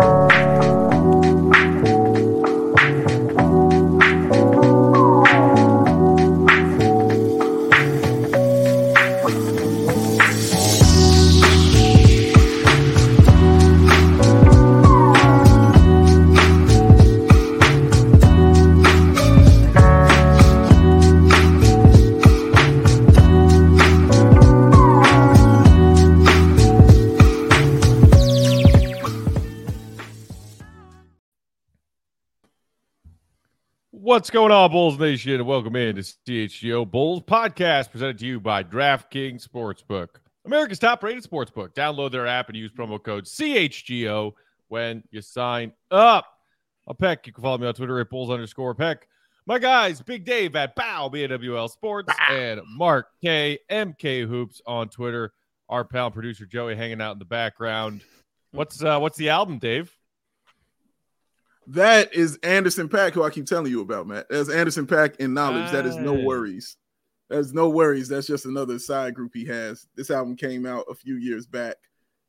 Thank you. What's going on, Bulls Nation? Welcome in to CHGO Bulls podcast presented to you by DraftKings Sportsbook, America's top rated sportsbook. Download their app and use promo code CHGO when you sign up. I'm Peck. You can follow me on Twitter at Bulls underscore Peck. My guys, Big Dave at Bow BAWL Sports and Mark K MK Hoops on Twitter. Our pal producer Joey hanging out in the background. What's uh what's the album, Dave? That is Anderson .Paak, who I keep telling you about, Matt. That's Anderson .Paak in Knxwledge. That is no ah. worries. There's no worries. That's just another side group he has. This album came out a few years back.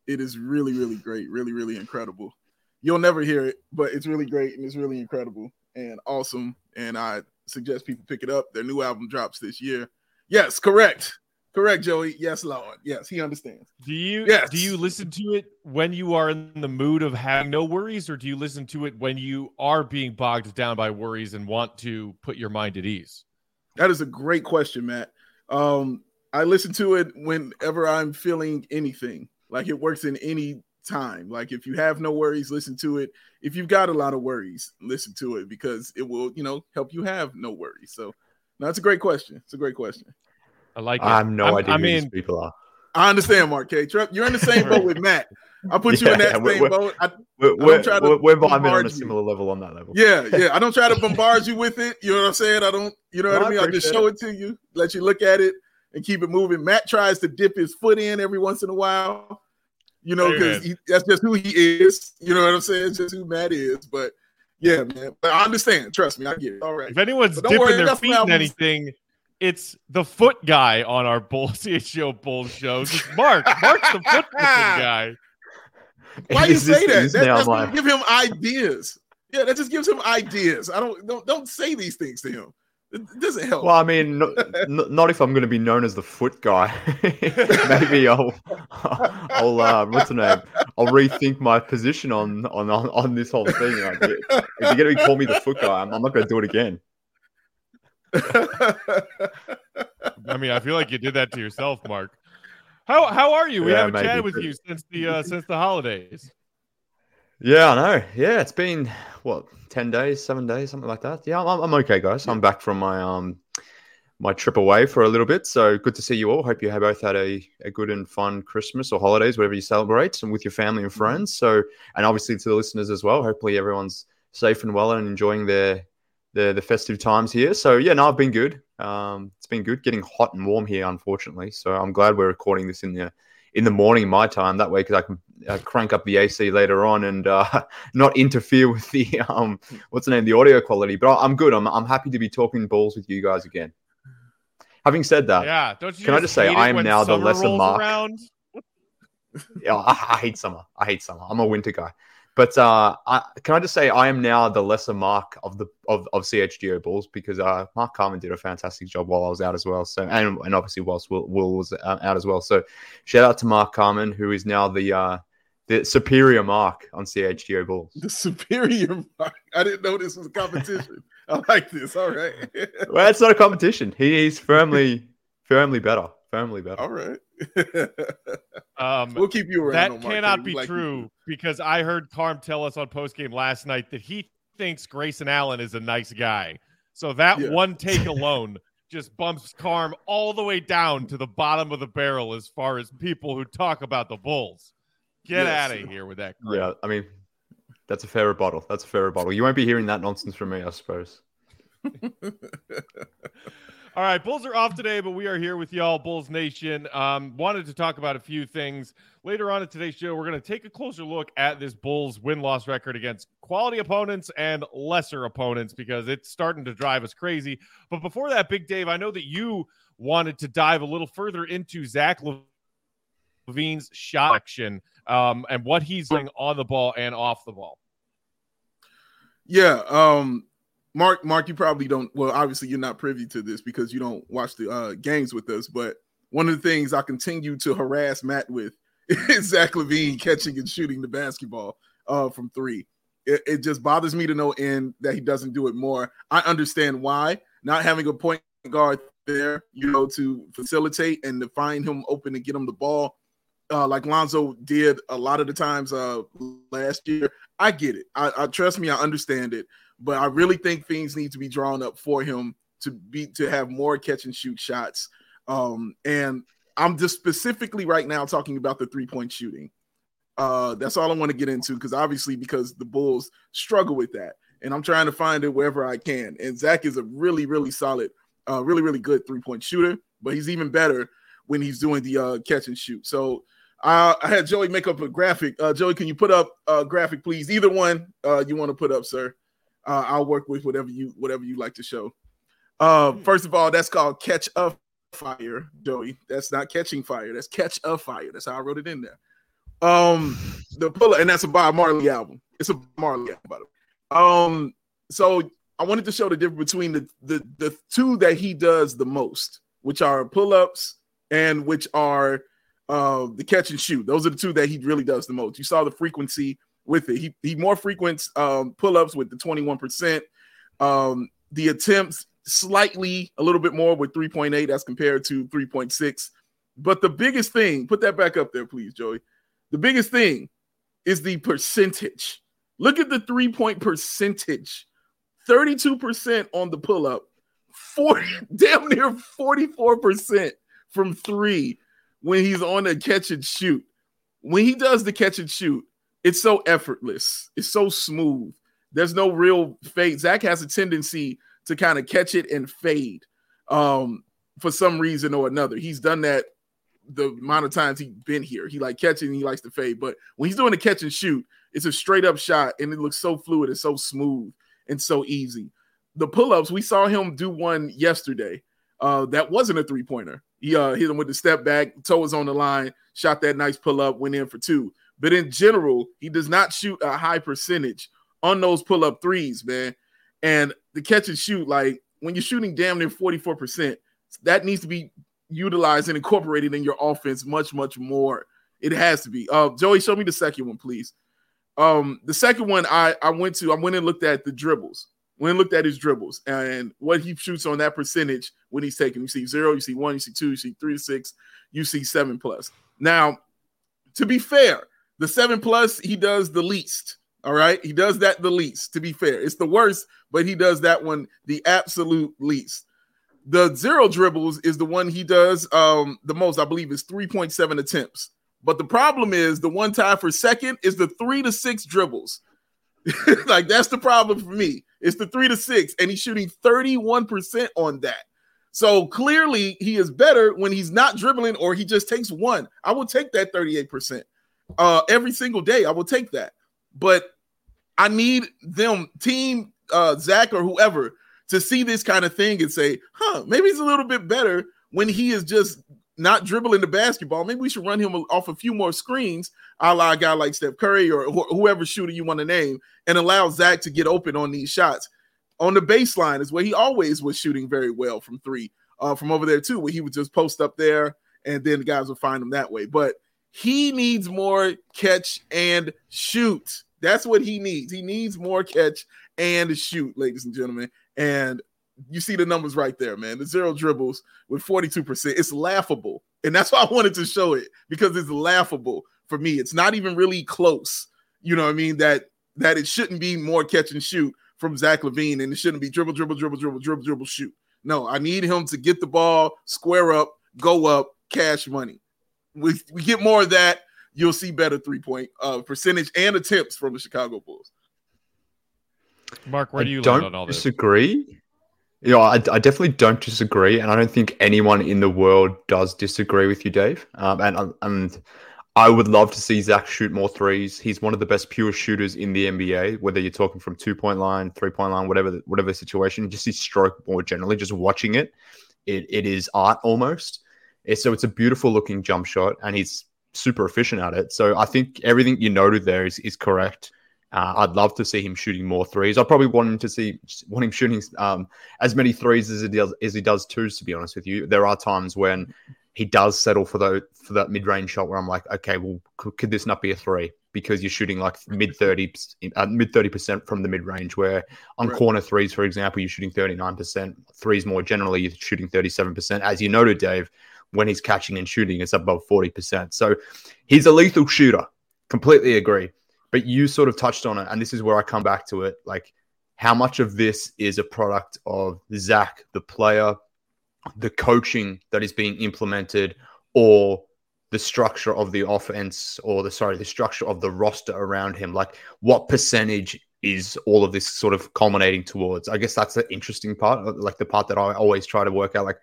It is really, really great. Really, really incredible. You'll never hear it, but it's really great and it's really incredible and awesome. And I suggest people pick it up. Their new album drops this year. Yes, correct. Correct, Joey. Yes, Lord. Yes, he understands. Do you Yes. do you listen to it when you are in the mood of having no worries, or do you listen to it when you are being bogged down by worries and want to put your mind at ease? That is a great question, Matt. Um, I listen to it whenever I'm feeling anything. Like it works in any time. Like if you have no worries, listen to it. If you've got a lot of worries, listen to it because it will, you know, help you have no worries. So, no, it's a great question. It's a great question. I like it. I have no I'm- idea I who mean, these people are. I understand, Mark K. Trump, you're in the same boat with Matt. I put you in that we're- same we're- boat. I, We're, don't we're, try to we're, we're on a similar level on that level. yeah, yeah. I don't try to bombard you with it. You know what I'm saying? I don't, you know No, what I I mean? I just show it to you, let you look at it and keep it moving. Matt tries to dip his foot in every once in a while, you know, because that's just who he is. You know what I'm saying? It's just who Matt is. But yeah, man. But I understand. Trust me, I get it. All right. If anyone's don't dipping worry, their enough feet in albums. anything, it's the foot guy on our Bull CHO Bull shows. It's Mark. Mark's the foot guy. Why do you Is this- say that? is that now that's my- gonna give him ideas. Yeah, that just gives him ideas. I don't don't don't say these things to him. It, it doesn't help. Well, I mean, no, n- not if I'm going to be known as the foot guy. Maybe I'll, I'll, uh, what's the name? I'll rethink my position on on on, on this whole thing. Like, if you're going to call me the foot guy, I'm, I'm not going to do it again. I mean, I feel like you did that to yourself, Mark. How how are you? We Yeah, haven't chatted with you since the uh, since the holidays. Yeah, I know. Yeah, it's been what ten days, seven days, something like that. Yeah, I'm, I'm okay, guys. I'm back from my um my trip away for a little bit. So good to see you all. Hope you have both had a, a good and fun Christmas or holidays, whatever you celebrate, and with your family and friends. So, and obviously to the listeners as well. Hopefully everyone's safe and well and enjoying their the the festive times here. So yeah, no, I've been good. Um, it's been good. Getting hot and warm here, unfortunately. So I'm glad we're recording this in the in the morning my time. That way, because I can uh, crank up the AC later on and uh, not interfere with the um what's the name the audio quality. But I'm good. I'm I'm happy to be talking balls with you guys again. Having said that, Yeah, don't you? Can I just say I am now the lesser Mark? Yeah, I, I hate summer. I hate summer. I'm a winter guy. But uh, I, can I just say I am now the lesser mark of the of, of CHGO Bulls because uh, Mark Carman did a fantastic job while I was out as well. So and and obviously whilst Will, Will was uh, out as well. So shout out to Mark Carman who is now the uh, the superior mark on CHGO Bulls. The superior mark. I didn't know this was a competition. I like this. All right. well, it's not a competition. He, he's firmly, firmly better. Firmly better. All right. Um, we'll keep you around. that cannot be like true because I heard Carm tell us on postgame last night that he thinks Grayson Allen is a nice guy. So that yeah. one take alone just bumps Carm all the way down to the bottom of the barrel as far as people who talk about the Bulls. Get yes. out of here with that. Carm. Yeah, I mean, that's a fair rebuttal. That's a fair rebuttal. You won't be hearing that nonsense from me, I suppose. All right, Bulls are off today, but we are here with y'all, Bulls Nation. Um, wanted to talk about a few things. Later on in today's show, we're going to take a closer look at this Bulls win loss record against quality opponents and lesser opponents because it's starting to drive us crazy. But before that, Big Dave, I know that you wanted to dive a little further into Zach LaVine's shot action um, and what he's doing on the ball and off the ball. Yeah, um, Mark, Mark, you probably don't. Well, obviously, you're not privy to this because you don't watch the uh, games with us. But one of the things I continue to harass Matt with is Zach LaVine catching and shooting the basketball uh, from three. It, it, just bothers me to no end that he doesn't do it more. I understand why not having a point guard there, you know, to facilitate and to find him open to get him the ball, uh, like Lonzo did a lot of the times uh, last year. I get it. I, I trust me. I understand it but I really think things need to be drawn up for him to be to have more catch and shoot shots. Um, and I'm just specifically right now talking about the three point shooting. Uh, that's all I want to get into because obviously because the Bulls struggle with that, and I'm trying to find it wherever I can. And Zach is a really really solid, uh, really really good three point shooter, but he's even better when he's doing the uh, catch and shoot. So uh, I had Joey make up a graphic. Uh, Joey, can you put up a graphic, please? Either one uh, you want to put up, sir uh, I'll work with whatever you whatever you like to show. Uh, hmm. first of all, that's called catch a fire, Joey. That's not catching fire. That's catch a fire. That's how I wrote it in there. Um, the pull up, and that's a Bob Marley album. It's a Marley album, by the way. Um, so I wanted to show the difference between the the the two that he does the most, which are pull ups and which are uh, the catch and shoot. Those are the two that he really does the most. You saw the frequency with it. He he more frequents um, pull ups with the 21%. Um, the attempts slightly a little bit more with 3.8 as compared to 3.6. But the biggest thing, put that back up there, please, Joey. The biggest thing is the percentage. Look at the three point percentage 32% on the pull up, 40, damn near 44% from three when he's on the catch and shoot. When he does the catch and shoot, it's so effortless. It's so smooth. There's no real fade. Zach has a tendency to kind of catch it and fade um, for some reason or another. He's done that the amount of times he's been here. He like catching, and he likes to fade. But when he's doing a catch and shoot, it's a straight up shot and it looks so fluid and so smooth and so easy. The pull ups, we saw him do one yesterday. Uh, that wasn't a three pointer. He uh, hit him with the step back, toe was on the line, shot that nice pull up, went in for two. But in general, he does not shoot a high percentage on those pull up threes, man. And the catch and shoot, like when you're shooting damn near 44%, that needs to be utilized and incorporated in your offense much, much more. It has to be. Uh, Joey, show me the second one, please. Um, the second one I, I went to, I went and looked at the dribbles. Went and looked at his dribbles and what he shoots on that percentage when he's taking. You see zero, you see one, you see two, you see three to six, you see seven plus. Now, to be fair, the seven plus, he does the least. All right. He does that the least, to be fair. It's the worst, but he does that one the absolute least. The zero dribbles is the one he does um, the most, I believe, is 3.7 attempts. But the problem is the one tie for second is the three to six dribbles. like that's the problem for me. It's the three to six, and he's shooting 31% on that. So clearly he is better when he's not dribbling or he just takes one. I will take that 38% uh, every single day. I will take that. But I need them, team uh, Zach or whoever, to see this kind of thing and say, huh, maybe he's a little bit better when he is just not dribbling the basketball. Maybe we should run him off a few more screens, a la a guy like Steph Curry or wh- whoever shooter you want to name, and allow Zach to get open on these shots. On the baseline is where he always was shooting very well from three, uh, from over there too, where he would just post up there and then the guys would find him that way. But He needs more catch and shoot. That's what he needs. He needs more catch and shoot, ladies and gentlemen. And you see the numbers right there, man. The zero dribbles with 42%. It's laughable. And that's why I wanted to show it because it's laughable for me. It's not even really close. You know what I mean? That that it shouldn't be more catch and shoot from Zach LaVine, and it shouldn't be dribble, dribble, dribble, dribble, dribble, dribble, shoot. No, I need him to get the ball, square up, go up, cash money. We, we get more of that, you'll see better three point uh, percentage and attempts from the Chicago Bulls. Mark, where do you don't land on all this? disagree. Yeah, I, I definitely don't disagree, and I don't think anyone in the world does disagree with you, Dave. Um, and and I would love to see Zach shoot more threes. He's one of the best pure shooters in the NBA. Whether you're talking from two point line, three point line, whatever whatever situation, just his stroke more generally, just watching it, it it is art almost. So it's a beautiful looking jump shot, and he's super efficient at it. So I think everything you noted there is is correct. Uh, I'd love to see him shooting more threes. I probably want him to see want him shooting um, as many threes as he does as he does twos. To be honest with you, there are times when he does settle for the for that mid range shot where I'm like, okay, well, could, could this not be a three because you're shooting like mid thirty uh, mid thirty percent from the mid range? Where on Right. corner threes, for example, you're shooting thirty nine percent. Threes more generally, you're shooting thirty seven percent. As you noted, Dave, when he's catching and shooting, it's above forty percent. So he's a lethal shooter. Completely agree. But you sort of touched on it, and this is where I come back to it. Like, how much of this is a product of Zach, the player, the coaching that is being implemented, or the structure of the offense, or the sorry, the structure of the roster around him? Like, what percentage is all of this sort of culminating towards? I guess that's the interesting part, like the part that I always try to work out. Like,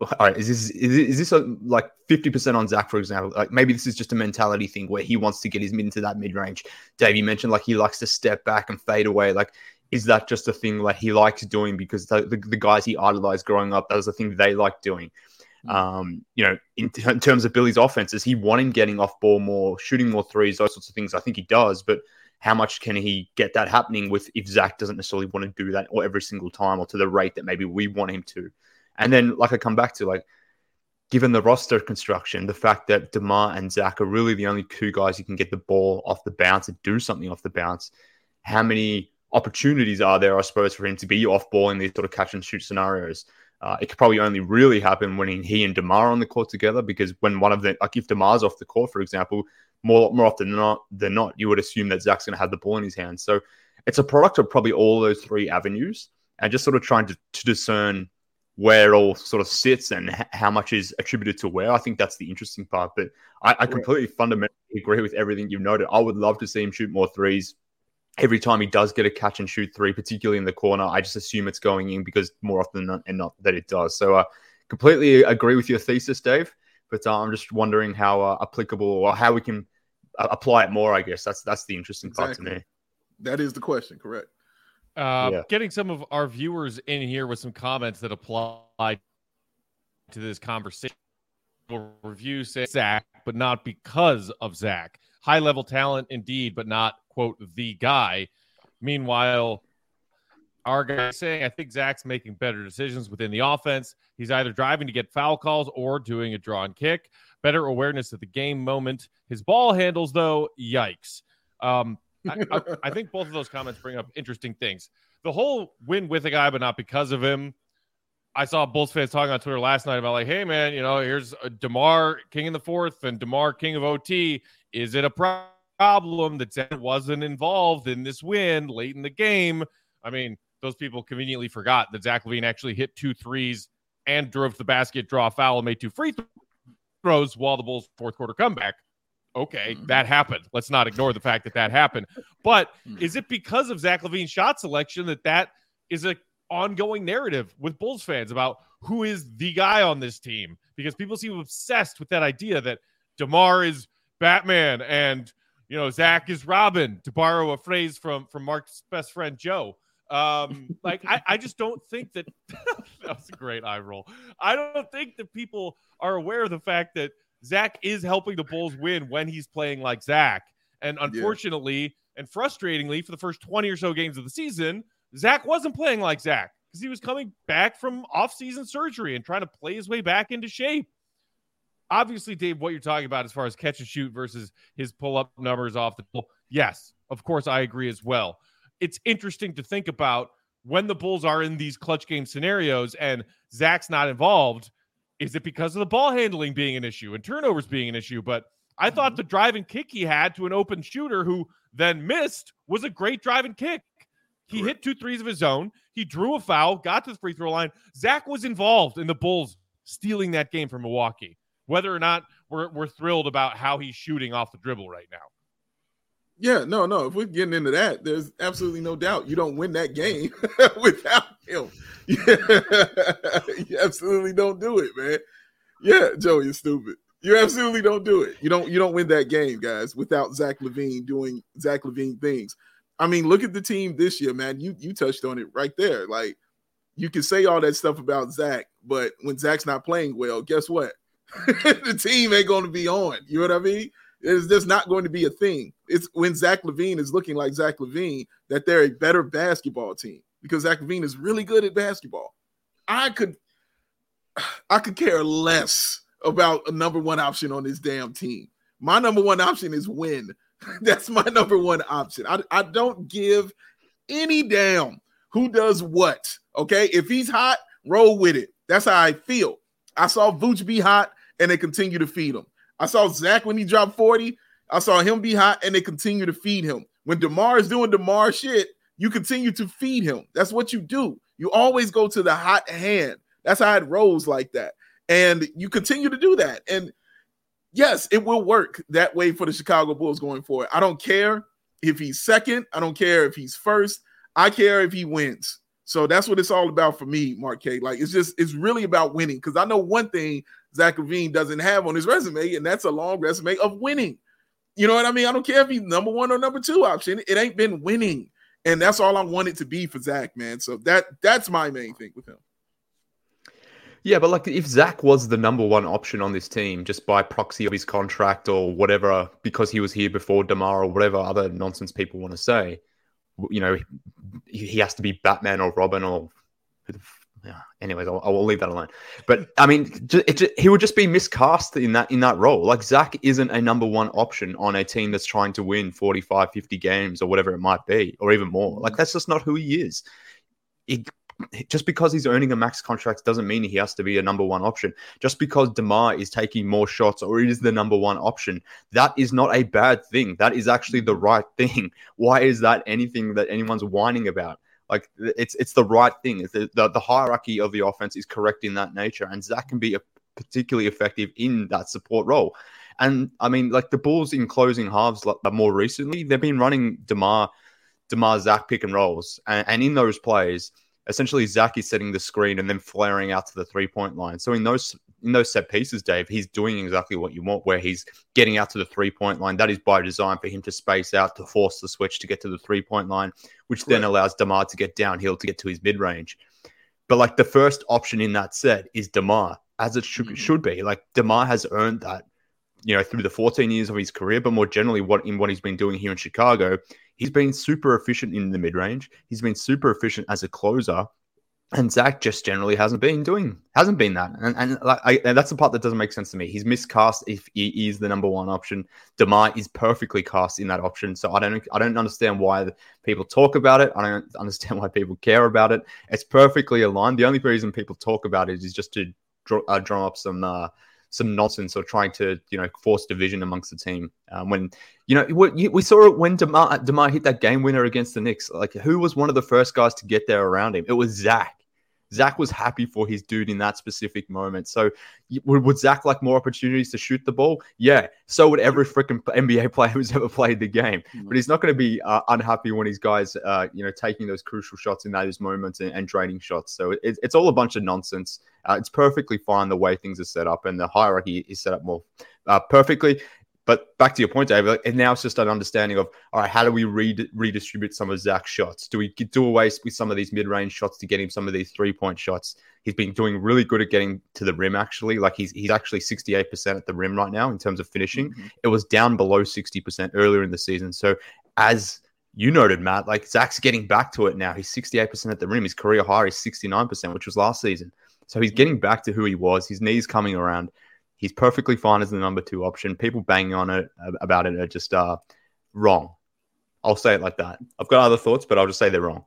all right, is this is, is this a, like fifty percent on Zach, for example? Like maybe this is just a mentality thing where he wants to get his mid into that mid range. Dave, you mentioned like he likes to step back and fade away. Like, is that just a thing like he likes doing because the, the, the guys he idolized growing up, that was the thing they like doing. Um, you know, in, t- in terms of Billy's offense, is he wanting getting off ball more, shooting more threes, those sorts of things? I think he does, but how much can he get that happening with if Zach doesn't necessarily want to do that or every single time or to the rate that maybe we want him to? And then, like I come back to, like, given the roster construction, the fact that Demar and Zach are really the only two guys who can get the ball off the bounce and do something off the bounce, how many opportunities are there, I suppose, for him to be off ball in these sort of catch and shoot scenarios? Uh, it could probably only really happen when he and Demar are on the court together, because when one of them, like if Demar's off the court, for example, more more often than not, than not, you would assume that Zach's going to have the ball in his hands. So it's a product of probably all those three avenues, and just sort of trying to, to discern where it all sort of sits and h- how much is attributed to where. I think that's the interesting part. But I, I completely fundamentally agree with everything you've noted. I would love to see him shoot more threes. Every time he does get a catch and shoot three, particularly in the corner, I just assume it's going in because more often than not, and not that it does. So I uh, completely agree with your thesis, Dave. But uh, I'm just wondering how uh, applicable or how we can uh, apply it more. I guess that's that's the interesting part to me. That is the question, correct? Uh, Yeah. Getting some of our viewers in here with some comments that apply to this conversation. Review say Zach, but not because of Zach. High level talent indeed, but not quote the guy. Meanwhile, our guy saying I think Zach's making better decisions within the offense. He's either driving to get foul calls or doing a draw and kick. Better awareness of the game moment. His ball handles, though, yikes. Um, I, I, I think both of those comments bring up interesting things. The whole win with a guy, but not because of him. I saw Bulls fans talking on Twitter last night about like, hey man, you know, here's uh, Demar King in the fourth and Demar King of OT. Is it a problem that Zach wasn't involved in this win late in the game? I mean, those people conveniently forgot that Zach LaVine actually hit two threes and drove the basket, draw a foul, and made two free throws while the Bulls fourth quarter comeback. Okay, that happened. Let's not ignore the fact that that happened. But is it because of Zach LaVine's shot selection that that is an ongoing narrative with Bulls fans about who is the guy on this team? Because people seem obsessed with that idea that Demar is Batman and you know Zach is Robin, to borrow a phrase from from Mark's best friend Joe. Um, like I, I just don't think that that was a great eye roll. I don't think that people are aware of the fact that Zach is helping the Bulls win when he's playing like Zach. And unfortunately and frustratingly, for the first 20 or so games of the season, Zach wasn't playing like Zach because he was coming back from off-season surgery and trying to play his way back into shape. obviously, Dave, what you're talking about as far as catch and shoot versus his pull up numbers off the pull, yes, of course, I agree as well. It's interesting to think about when the Bulls are in these clutch game scenarios and Zach's not involved. Is it because of the ball handling being an issue and turnovers being an issue? But I mm-hmm. thought the driving kick he had to an open shooter who then missed was a great driving kick. He Correct. hit two threes of his own. He drew a foul, got to the free throw line. Zach was involved in the Bulls stealing that game from Milwaukee. Whether or not we're, we're thrilled about how he's shooting off the dribble right now. Yeah, no, no. If we're getting into that, there's absolutely no doubt you don't win that game without him. you absolutely don't do it, man. Yeah, Joey, you're stupid. You absolutely don't do it. You don't. You don't win that game, guys, without Zach LaVine doing Zach LaVine things. I mean, look at the team this year, man. You you touched on it right there. Like you can say all that stuff about Zach, but when Zach's not playing well, guess what? the team ain't to be on. You know what I mean? It's just not going to be a thing. It's when Zach LaVine is looking like Zach LaVine that they're a better basketball team because Zach LaVine is really good at basketball. I could, I could care less about a number one option on this damn team. My number one option is win. That's my number one option. I, I don't give any damn who does what. Okay. If he's hot, roll with it. That's how I feel. I saw Vooch be hot and they continue to feed him. I saw Zach when he dropped 40. I saw him be hot and they continue to feed him. When DeMar is doing DeMar shit, you continue to feed him. That's what you do. You always go to the hot hand. That's how it rolls like that. And you continue to do that. And yes, it will work that way for the Chicago Bulls going forward. I don't care if he's second. I don't care if he's first. I care if he wins. So that's what it's all about for me, Mark K. Like it's just it's really about winning because I know one thing Zach LaVine doesn't have on his resume, and that's a long resume of winning. You know what I mean? I don't care if he's number one or number two option. It ain't been winning, and that's all I want it to be for Zach, man. So that that's my main thing with him. Yeah, but like if Zach was the number one option on this team just by proxy of his contract or whatever, because he was here before Demar or whatever other nonsense people want to say, you know, he has to be Batman or Robin or yeah. Anyways, I'll, I'll leave that alone. But I mean, it, he would just be miscast in that in that role. Like Zach isn't a number one option on a team that's trying to win 45, 50 games or whatever it might be, or even more. Like that's just not who he is. Just because he's earning a max contract doesn't mean he has to be a number one option. Just because Demar is taking more shots or is the number one option, that is not a bad thing. That is actually the right thing. Why is that anything that anyone's whining about? Like it's it's the right thing. The, the, the hierarchy of the offense is correct in that nature, and Zach can be a, particularly effective in that support role. And I mean, like the Bulls in closing halves, like more recently, they've been running Demar, Demar Zach pick and rolls, and, and in those plays essentially Zach is setting the screen and then flaring out to the three point line. So in those in those set pieces, Dave, he's doing exactly what you want, where he's getting out to the three point line. That is by design for him to space out to force the switch to get to the three point line, which then allows Demar to get downhill to get to his mid range. But like the first option in that set is Demar, as it should, mm-hmm. should be. Like Demar has earned that you know, through the 14 years of his career, but more generally, what in what he's been doing here in Chicago, he's been super efficient in the mid range. He's been super efficient as a closer, and Zach just generally hasn't been doing hasn't been that, and and, I, and that's the part that doesn't make sense to me. He's miscast if he is the number one option. Demar is perfectly cast in that option, so I don't I don't understand why people talk about it. I don't understand why people care about it. It's perfectly aligned. The only reason people talk about it is just to draw, uh, draw up some. Uh, some nonsense or trying to you know force division amongst the team. Um, when you know we, we saw it when Demar, Demar hit that game winner against the Knicks. Like who was one of the first guys to get there around him? It was Zach. Zach was happy for his dude in that specific moment. So, would, would Zach like more opportunities to shoot the ball? Yeah. So would every freaking NBA player who's ever played the game. Mm-hmm. But he's not going to be uh, unhappy when his guys, uh, you know, taking those crucial shots in those moments and, and draining shots. So it, it's all a bunch of nonsense. Uh, it's perfectly fine the way things are set up, and the hierarchy is set up more uh, perfectly. But back to your point, David, and now it's just an understanding of all right, how do we re- redistribute some of Zach's shots? Do we do away with some of these mid-range shots to get him some of these three-point shots? He's been doing really good at getting to the rim. Actually, like he's he's actually sixty-eight percent at the rim right now in terms of finishing. Mm-hmm. It was down below sixty percent earlier in the season. So as you noted, Matt, like Zach's getting back to it now. He's sixty-eight percent at the rim. His career high is sixty-nine percent, which was last season. So he's mm-hmm. getting back to who he was. His knees coming around He's perfectly fine as the number two option. People banging on it about it are just uh, wrong. I'll say it like that. I've got other thoughts, but I'll just say they're wrong.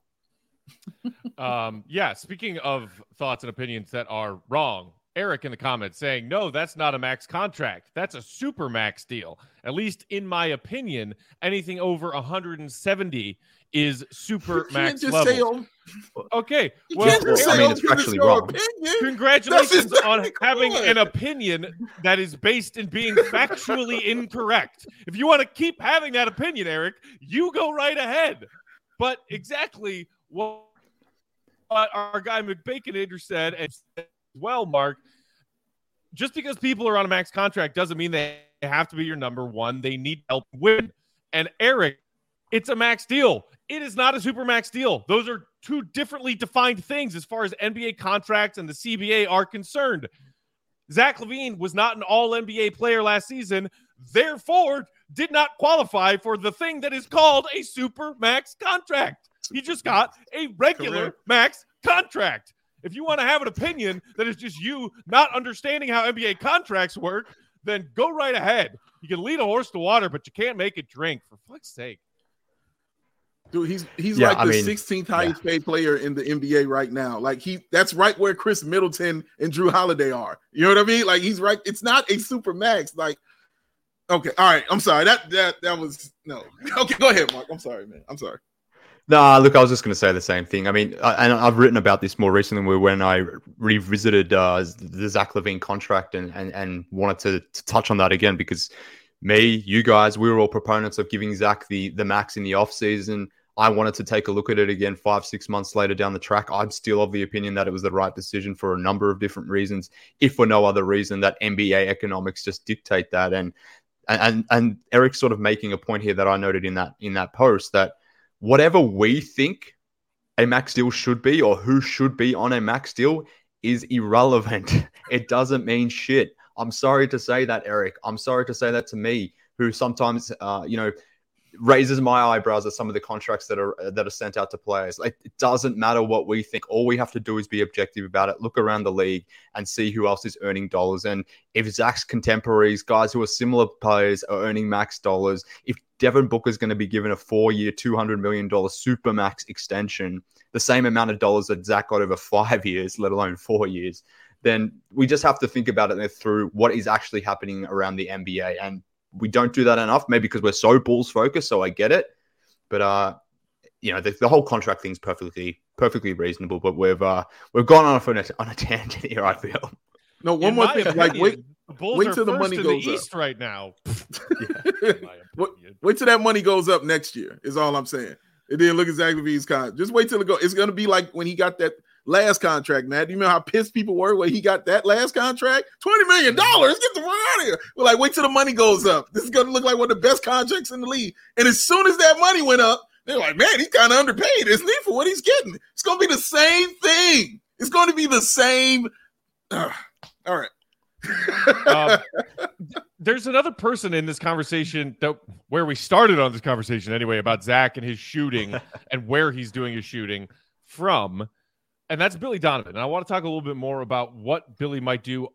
um, yeah. Speaking of thoughts and opinions that are wrong, Eric in the comments saying, no, that's not a max contract. That's a super max deal. At least in my opinion, anything over 170 is super max level. Okay. Well, I mean, it's actually wrong. Opinion. Congratulations on having an opinion that is based in being factually incorrect. If you want to keep having that opinion, Eric, you go right ahead. But exactly what our guy McBaconator said, and well, Mark, just because people are on a max contract doesn't mean they have to be your number one. They need help win. And Eric, it's a max deal. It is not a super max deal. Those are two differently defined things as far as NBA contracts and the CBA are concerned. Zach LaVine was not an all NBA player last season, therefore, did not qualify for the thing that is called a super max contract. He just got a regular Correct. max contract. If you want to have an opinion that is just you not understanding how NBA contracts work, then go right ahead. You can lead a horse to water, but you can't make it drink. For fuck's sake. Dude, he's he's yeah, like I the mean, 16th highest yeah. paid player in the NBA right now. Like he that's right where Khris Middleton and Jrue Holiday are. You know what I mean? Like he's right. It's not a super max. Like, okay, all right. I'm sorry. That that that was no. Okay, go ahead, Mark. I'm sorry, man. I'm sorry. No, look, I was just going to say the same thing. I mean, I, and I've written about this more recently when I revisited uh, the Zach LaVine contract and, and, and wanted to, to touch on that again because me, you guys, we were all proponents of giving Zach the, the max in the offseason. I wanted to take a look at it again five, six months later down the track. I'm still of the opinion that it was the right decision for a number of different reasons, if for no other reason that NBA economics just dictate that. And and and Eric's sort of making a point here that I noted in that in that post that whatever we think a max deal should be or who should be on a max deal is irrelevant. it doesn't mean shit. I'm sorry to say that, Eric. I'm sorry to say that to me, who sometimes, uh, you know, raises my eyebrows at some of the contracts that are that are sent out to players. Like it doesn't matter what we think. All we have to do is be objective about it. Look around the league and see who else is earning dollars. And if Zach's contemporaries, guys who are similar players, are earning max dollars, if Devin Booker is going to be given a four-year, two hundred million dollar super max extension, the same amount of dollars that Zach got over five years, let alone four years. Then we just have to think about it through what is actually happening around the NBA. And we don't do that enough, maybe because we're so Bulls focused. So I get it, but uh, you know, the, the whole contract thing's perfectly perfectly reasonable. But we've uh, we've gone off on a, on a tangent here. I feel. No, one In more thing. Opinion, like wait, wait till the money goes the East up. right now. wait, wait till that money goes up next year. Is all I'm saying. It didn't look exactly V's con. Just wait till it go. It's gonna be like when he got that last contract, man. Do you know how pissed people were when he got that last contract? $20 million. Get the fuck out of here. We're like, wait till the money goes up. This is going to look like one of the best contracts in the league. And as soon as that money went up, they're like, man, he's kind of underpaid, isn't he, for what he's getting? It's going to be the same thing. It's going to be the same. Uh, all right. um, there's another person in this conversation that where we started on this conversation anyway about Zach and his shooting and where he's doing his shooting from and that's Billy Donovan. And I want to talk a little bit more about what Billy might do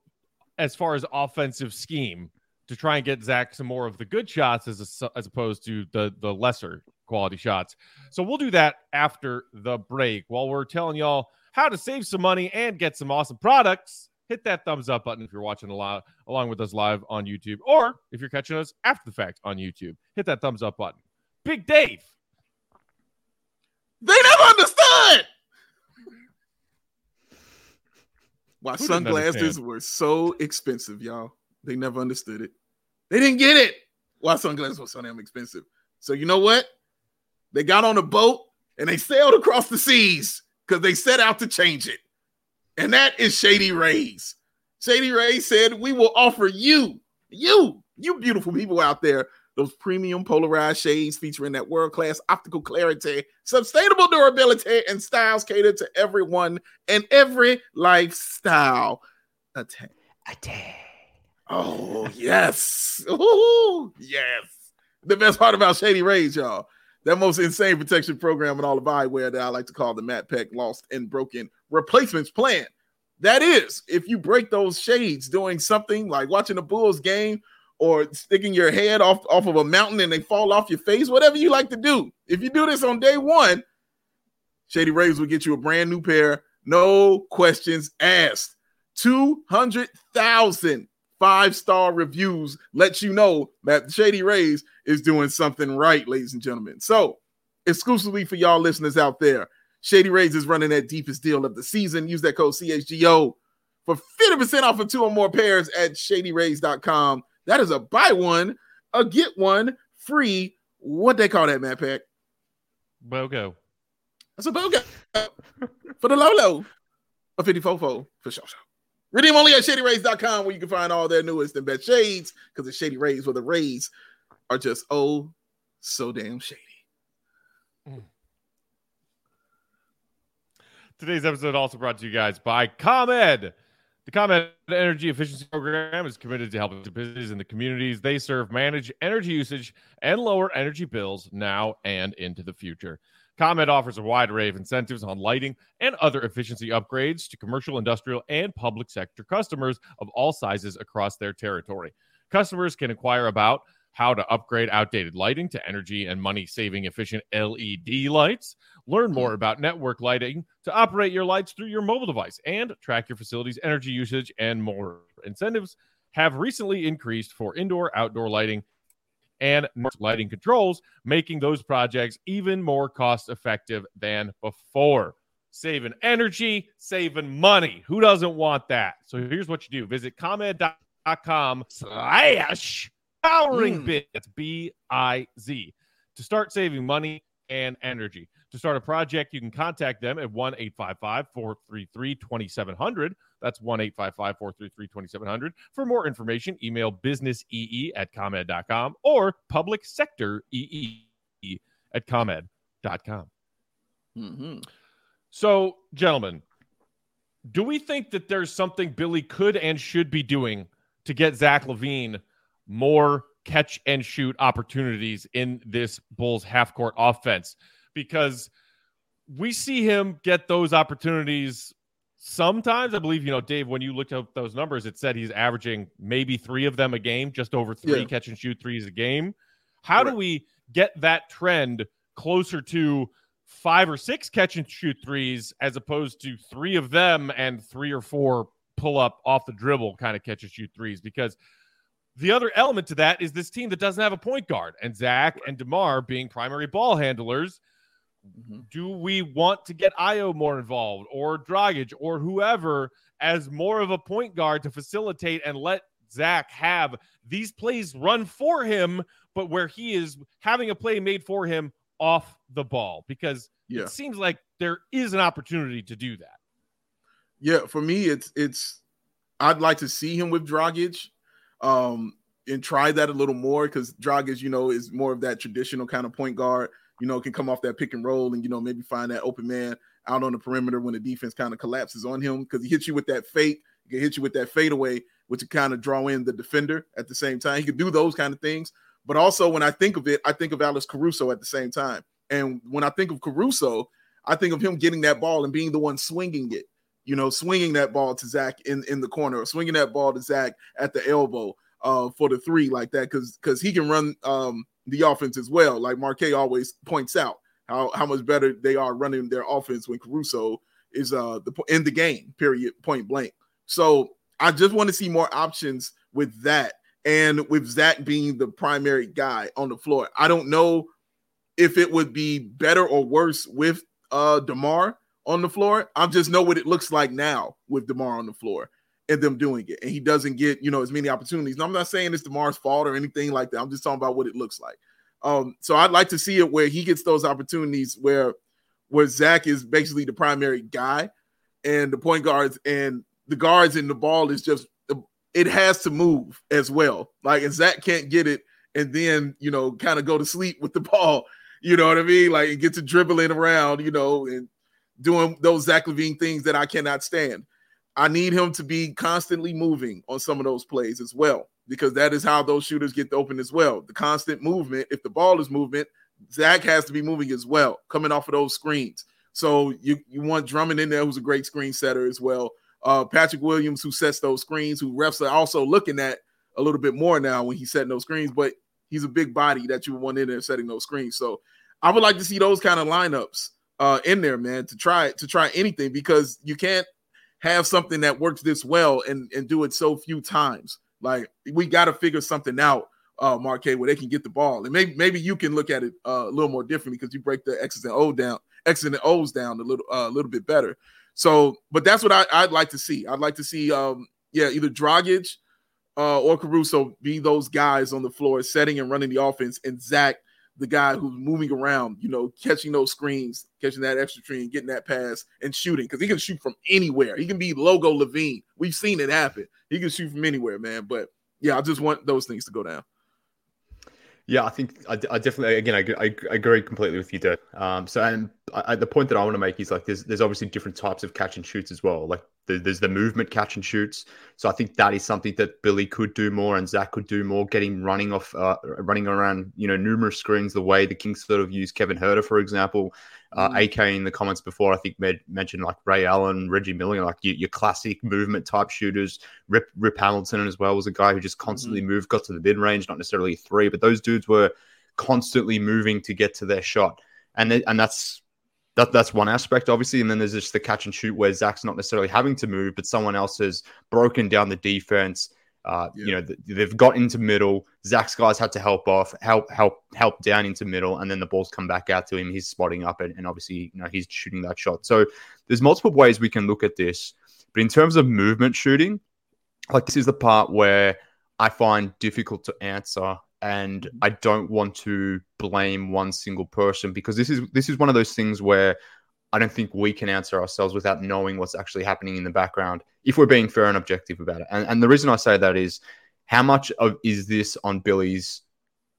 as far as offensive scheme to try and get Zach some more of the good shots as a, as opposed to the the lesser quality shots. So we'll do that after the break. While we're telling y'all how to save some money and get some awesome products, hit that thumbs up button if you're watching a lot along with us live on YouTube, or if you're catching us after the fact on YouTube, hit that thumbs up button. Big Dave. They never understood. Why Who sunglasses were so expensive, y'all. They never understood it. They didn't get it. Why sunglasses were so damn expensive. So you know what? They got on a boat and they sailed across the seas because they set out to change it. And that is Shady Rays. Shady Rays said, We will offer you, you, you beautiful people out there, those premium polarized shades featuring that world class optical clarity, sustainable durability, and styles catered to everyone and every lifestyle. Attack. Attack. Oh, yes. Ooh, yes. The best part about Shady Rays, y'all, that most insane protection program in all of eyewear that I like to call the Matt Peck Lost and Broken Replacements Plan. That is, if you break those shades doing something like watching a Bulls game or sticking your head off, off of a mountain and they fall off your face, whatever you like to do. If you do this on day one, Shady Rays will get you a brand new pair, no questions asked. 200,000 five star reviews let you know that Shady Rays is doing something right, ladies and gentlemen. So, exclusively for y'all listeners out there, Shady Rays is running that deepest deal of the season. Use that code CHGO for 50% off of two or more pairs at shadyrays.com. That is a buy one, a get one free. What they call that, Matt Peck? BOGO. That's a BOGO for the Lolo. A 54 for sure. Redeem only at shadyrays.com where you can find all their newest and best shades because the Shady Rays where the Rays are just oh so damn shady. Mm. Today's episode also brought to you guys by ComEd. The ComEd Energy Efficiency Program is committed to helping businesses in the communities they serve manage energy usage and lower energy bills now and into the future. ComEd offers a wide array of incentives on lighting and other efficiency upgrades to commercial, industrial, and public sector customers of all sizes across their territory. Customers can inquire about how to upgrade outdated lighting to energy and money saving efficient LED lights. Learn more about network lighting to operate your lights through your mobile device and track your facility's energy usage and more. Incentives have recently increased for indoor, outdoor lighting and lighting controls, making those projects even more cost effective than before. Saving energy, saving money. Who doesn't want that? So here's what you do visit comed.com slash powering mm. biz. That's B I Z to start saving money and energy. To start a project, you can contact them at 1 855 433 2700. That's 1 855 433 2700. For more information, email businessee at comed.com or public sector ee at comed.com. Mm-hmm. So, gentlemen, do we think that there's something Billy could and should be doing to get Zach LaVine more catch and shoot opportunities in this Bulls half court offense? Because we see him get those opportunities sometimes i believe you know dave when you looked up those numbers it said he's averaging maybe three of them a game just over three yeah. catch and shoot threes a game how do we get that trend closer to five or six catch and shoot threes as opposed to three of them and three or four pull up off the dribble kind of catch and shoot threes because the other element to that is this team that doesn't have a point guard and zach and demar being primary ball handlers Mm-hmm. Do we want to get Ayo more involved or Dragic or whoever as more of a point guard to facilitate and let Zach have these plays run for him, but where he is having a play made for him off the ball? Because yeah. it seems like there is an opportunity to do that. Yeah, for me, it's it's I'd like to see him with Dragic. Um, and try that a little more because Dragic, you know, is more of that traditional kind of point guard you know, can come off that pick and roll and, you know, maybe find that open man out on the perimeter when the defense kind of collapses on him because he hits you with that fake, he can hit you with that fadeaway, which can kind of draw in the defender at the same time. He could do those kind of things. But also, when I think of it, I think of Alex Caruso at the same time. And when I think of Caruso, I think of him getting that ball and being the one swinging it, you know, swinging that ball to Zach in, in the corner or swinging that ball to Zach at the elbow uh, for the three like that because because he can run um, the offense as well. Like Mark K always points out how, how much better they are running their offense when Caruso is uh the in the game, period, point blank. So I just want to see more options with that. And with Zach being the primary guy on the floor. I don't know if it would be better or worse with uh DeMar on the floor. I just know what it looks like now with DeMar on the floor and them doing it. And he doesn't get, you know, as many opportunities. And I'm not saying it's DeMar's fault or anything like that. I'm just talking about what it looks like. Um, so I'd like to see it where he gets those opportunities where where Zach is basically the primary guy and the point guards and the guards and the ball is just it has to move as well. Like and Zach can't get it and then you know kind of go to sleep with the ball. You know what I mean? Like it gets to dribbling around, you know, and doing those Zach LaVine things that I cannot stand. I need him to be constantly moving on some of those plays as well, because that is how those shooters get open as well. The constant movement. If the ball is movement, Zach has to be moving as well, coming off of those screens. So you you want Drummond in there, who's a great screen setter as well. Uh, Patrick Williams, who sets those screens, who refs are also looking at a little bit more now when he's setting those screens, but he's a big body that you want in there setting those screens. So I would like to see those kind of lineups uh, in there, man, to try to try anything because you can't have something that works this well and and do it so few times. Like we got to figure something out, uh, Mark K, where they can get the ball, and maybe maybe you can look at it uh, a little more differently because you break the X's and O down, X's and O's down a little a uh, little bit better. So, but that's what I, would like to see. I'd like to see, um, yeah, either Dragic uh, or Caruso be those guys on the floor setting and running the offense, and Zach the guy who's moving around, you know, catching those screens, catching that extra tree and getting that pass and shooting because he can shoot from anywhere. He can be logo LaVine. We've seen it happen. He can shoot from anywhere, man. But yeah, I just want those things to go down. Yeah, I think I, I definitely again I, I, agree completely with you, Dirk. Um, so and I, the point that I want to make is like there's there's obviously different types of catch and shoots as well. Like there's the movement catch and shoots. So I think that is something that Billy could do more and Zach could do more, getting running off, uh, running around, you know, numerous screens the way the Kings sort of use Kevin Huerter, for example. Uh, mm. AK in the comments before, I think med- mentioned like Ray Allen, Reggie Miller, like your, your, classic movement type shooters. Rip Rip Hamilton as well was a guy who just constantly mm. moved, got to the mid range, not necessarily three, but those dudes were constantly moving to get to their shot, and they, and that's that, that's one aspect, obviously. And then there's just the catch and shoot where Zach's not necessarily having to move, but someone else has broken down the defense. Uh, yeah. You know, they've got into middle. Zach's guys had to help off, help, help, help down into middle, and then the balls come back out to him. He's spotting up, and, and obviously, you know, he's shooting that shot. So there's multiple ways we can look at this. But in terms of movement shooting, like this is the part where I find difficult to answer and. I don't want to blame one single person because this is this is one of those things where I don't think we can answer ourselves without knowing what's actually happening in the background if we're being fair and objective about it. And, and the reason I say that is how much of is this on Billy's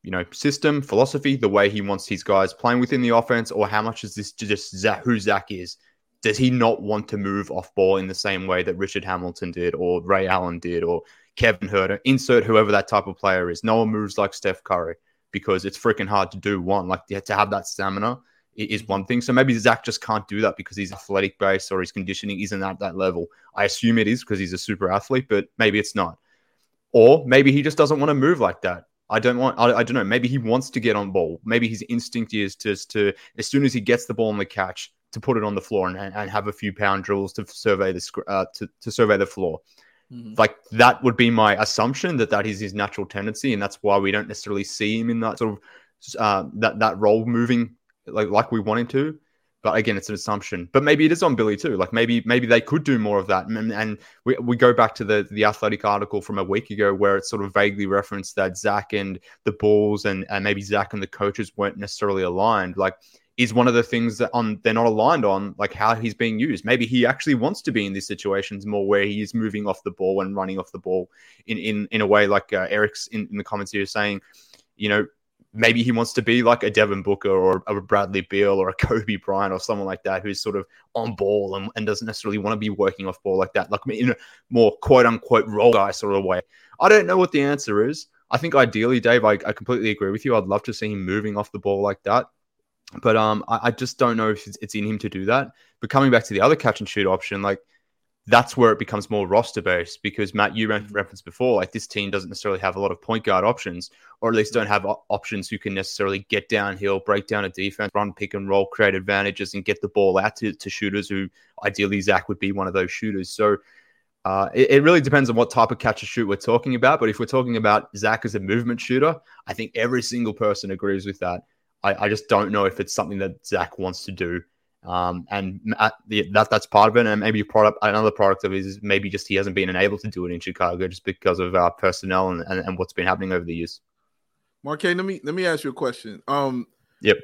you know system philosophy the way he wants his guys playing within the offense or how much is this just Zach, who Zach is does he not want to move off ball in the same way that Richard Hamilton did or Ray Allen did or Kevin Huerter, insert whoever that type of player is. No one moves like Steph Curry because it's freaking hard to do one. Like to have that stamina is one thing. So maybe Zach just can't do that because he's athletic base or his conditioning isn't at that level. I assume it is because he's a super athlete, but maybe it's not. Or maybe he just doesn't want to move like that. I don't want. I, I, don't know. Maybe he wants to get on ball. Maybe his instinct is just to as soon as he gets the ball on the catch to put it on the floor and, and have a few pound drills to survey the uh, to, to survey the floor. Mm-hmm. Like that would be my assumption that that is his natural tendency, and that's why we don't necessarily see him in that sort of uh, that that role moving like like we want him to. But again, it's an assumption. But maybe it is on Billy too. Like maybe maybe they could do more of that. And, and we, we go back to the the athletic article from a week ago where it sort of vaguely referenced that Zach and the Bulls and, and maybe Zach and the coaches weren't necessarily aligned. Like is one of the things that on they're not aligned on, like how he's being used. Maybe he actually wants to be in these situations more where he is moving off the ball and running off the ball in in in a way like uh, Eric's in, in the comments here saying, you know, maybe he wants to be like a Devin Booker or a Bradley Beal or a Kobe Bryant or someone like that who's sort of on ball and, and doesn't necessarily want to be working off ball like that, like in a more quote unquote role guy sort of way. I don't know what the answer is. I think ideally, Dave, I, I completely agree with you. I'd love to see him moving off the ball like that. But um, I, I just don't know if it's, it's in him to do that. But coming back to the other catch and shoot option, like that's where it becomes more roster based because Matt, you mm-hmm. referenced before, like this team doesn't necessarily have a lot of point guard options, or at least don't have options who can necessarily get downhill, break down a defense, run pick and roll, create advantages, and get the ball out to, to shooters who ideally Zach would be one of those shooters. So uh, it, it, really depends on what type of catch and shoot we're talking about. But if we're talking about Zach as a movement shooter, I think every single person agrees with that. I, I just don't know if it's something that Zach wants to do. Um, and the, that that's part of it. And maybe product, another product of it is maybe just he hasn't been able to do it in Chicago just because of our personnel and, and, and what's been happening over the years. Mark K, let me let me ask you a question. Um, yep.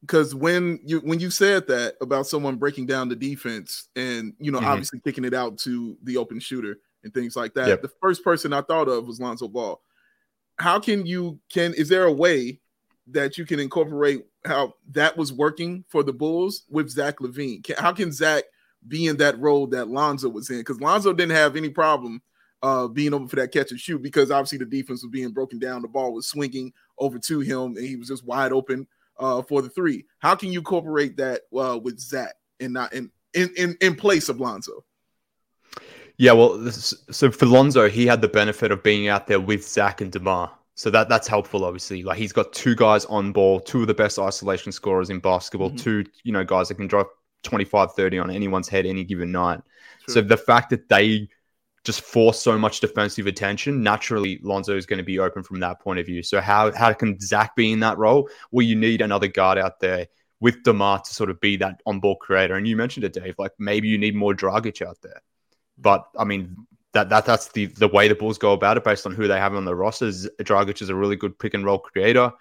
Because when you when you said that about someone breaking down the defense and you know mm-hmm. obviously kicking it out to the open shooter and things like that, yep. the first person I thought of was Lonzo Ball. How can you can is there a way that you can incorporate how that was working for the Bulls with Zach LaVine? Can, how can Zach be in that role that Lonzo was in? Because Lonzo didn't have any problem uh, being over for that catch and shoot because obviously the defense was being broken down, the ball was swinging over to him, and he was just wide open uh, for the three. How can you incorporate that uh, with Zach and not in in in, in place of Lonzo? Yeah, well, so for Lonzo, he had the benefit of being out there with Zach and Demar. So that that's helpful, obviously. Like he's got two guys on ball, two of the best isolation scorers in basketball, mm-hmm. two, you know, guys that can drop 25, 30 on anyone's head any given night. True. So the fact that they just force so much defensive attention, naturally Lonzo is going to be open from that point of view. So how how can Zach be in that role? Well, you need another guard out there with Demar to sort of be that on ball creator. And you mentioned it, Dave. Like maybe you need more Dragic out there. But I mean, that, that that's the the way the Bulls go about it based on who they have on the rosters. Dragic is a really good pick and roll creator.